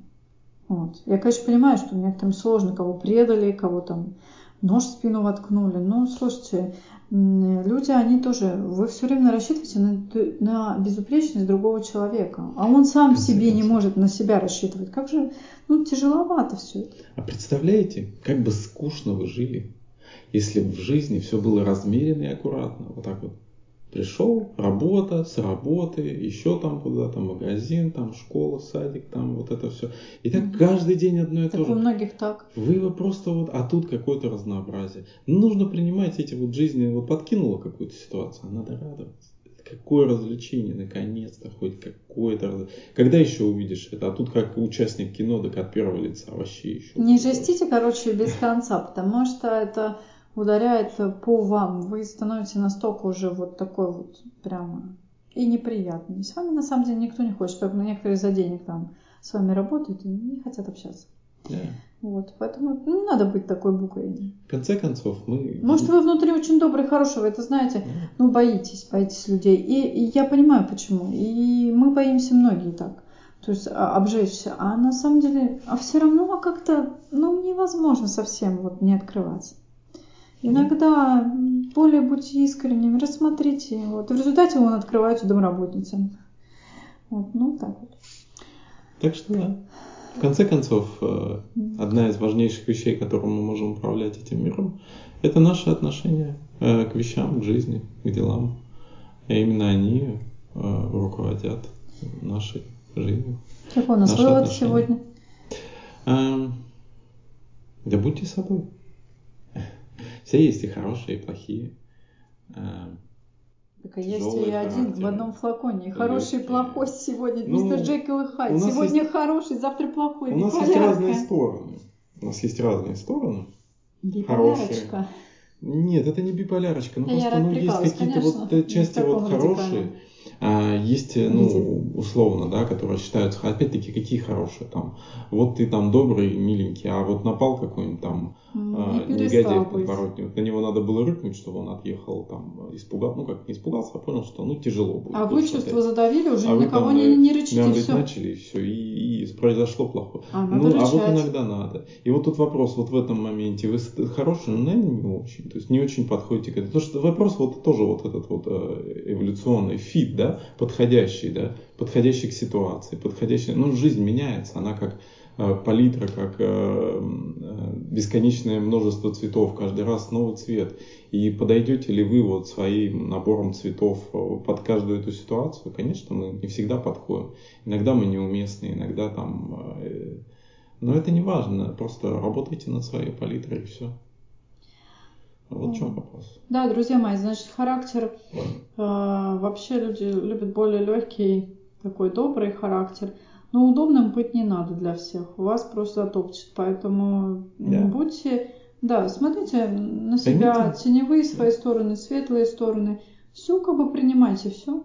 Вот. Я, конечно, понимаю, что некоторым сложно, кого предали, кого там нож в спину воткнули. Но, слушайте, люди, они тоже, вы все время рассчитываете на, на безупречность другого человека, а он сам себе не может на себя рассчитывать. Как же, ну, тяжеловато все это. А представляете, как бы скучно вы жили, если в жизни все было размеренно и аккуратно, вот так вот Пришел, работа, с работы, еще там куда-то, магазин, там школа, садик, там вот это все. И так угу. каждый день одно и так то же. у многих так. Вы, вы просто вот, а тут какое-то разнообразие. нужно принимать эти вот жизни, вот подкинула какую-то ситуацию, а надо радоваться. Какое развлечение, наконец-то, хоть какое-то Когда еще увидишь это? А тут как участник кино, так от первого лица вообще еще. Не жестите, короче, без конца, потому что это ударяет по вам. Вы становитесь настолько уже вот такой вот прямо и неприятный. с вами на самом деле никто не хочет, только некоторые за денег там с вами работают и не хотят общаться. Yeah. Вот, поэтому не надо быть такой буквой. В конце концов, мы... Может, вы внутри очень добрый, хороший, вы это знаете, yeah. ну, боитесь, боитесь людей. И, и я понимаю, почему. И мы боимся многие так. То есть а, обжечься. А на самом деле, а все равно как-то, ну, невозможно совсем вот не открываться. Иногда более будьте искренними, рассмотрите. Вот. в результате он открывается домработницам. Вот, ну так вот. Так что да. В конце концов, э, одна из важнейших вещей, которым мы можем управлять этим миром, это наши отношения э, к вещам, к жизни, к делам. И именно они э, руководят нашей жизнью. Какой у нас вывод отношения. сегодня? Эм, да будьте собой. Все есть и хорошие, и плохие. Эм, так а есть и один в одном флаконе. Хороший, и плохой сегодня. Ну, Мистер Джекил и Хайд. Сегодня есть... хороший, завтра плохой. У нас есть разные стороны. У нас есть разные стороны. Биполярочка. Нет, это не биполярочка. Ну, просто ну, есть какие-то вот части вот хорошие. А, есть, ну, условно, да, которые считаются, опять-таки, какие хорошие там. Вот ты там добрый, миленький, а вот напал какой-нибудь там а, негодяй подворотни. Вот на него надо было рыкнуть, чтобы он отъехал, там, испугался, ну как, не испугался, а понял, что, ну, тяжело будет. А вы чувство задавили, уже а ни на кого там, не, не рычите, и все. начали, и все, и, и произошло плохое. А, ну, рычать. а вот иногда надо. И вот тут вопрос, вот в этом моменте, вы хороший, но, наверное, не очень. То есть не очень подходите к этому. Потому что вопрос вот тоже вот этот вот э, эволюционный фит, да, подходящий, да, подходящий к ситуации, подходящий, ну, жизнь меняется, она как Э, палитра, как э, э, бесконечное множество цветов, каждый раз новый цвет. И подойдете ли вы вот своим набором цветов под каждую эту ситуацию? Конечно, мы не всегда подходим. Иногда мы неуместны, иногда там... Но это не важно, просто работайте над своей палитрой и все. Вот в чем вопрос. Да, друзья мои, значит, характер, э, вообще люди любят более легкий, такой добрый характер. Но удобным быть не надо для всех. Вас просто затопчет. Поэтому yeah. будьте, да, смотрите на себя, Поймите. теневые свои стороны, светлые стороны. Все как бы принимайте, все.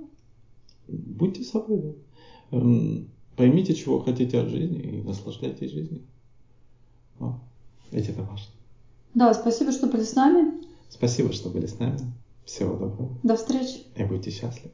Будьте собой, да. Эм, поймите, чего хотите от жизни и наслаждайтесь жизнью. О, ведь это важно. Да, спасибо, что были с нами. Спасибо, что были с нами. Всего доброго. До встречи. И будьте счастливы.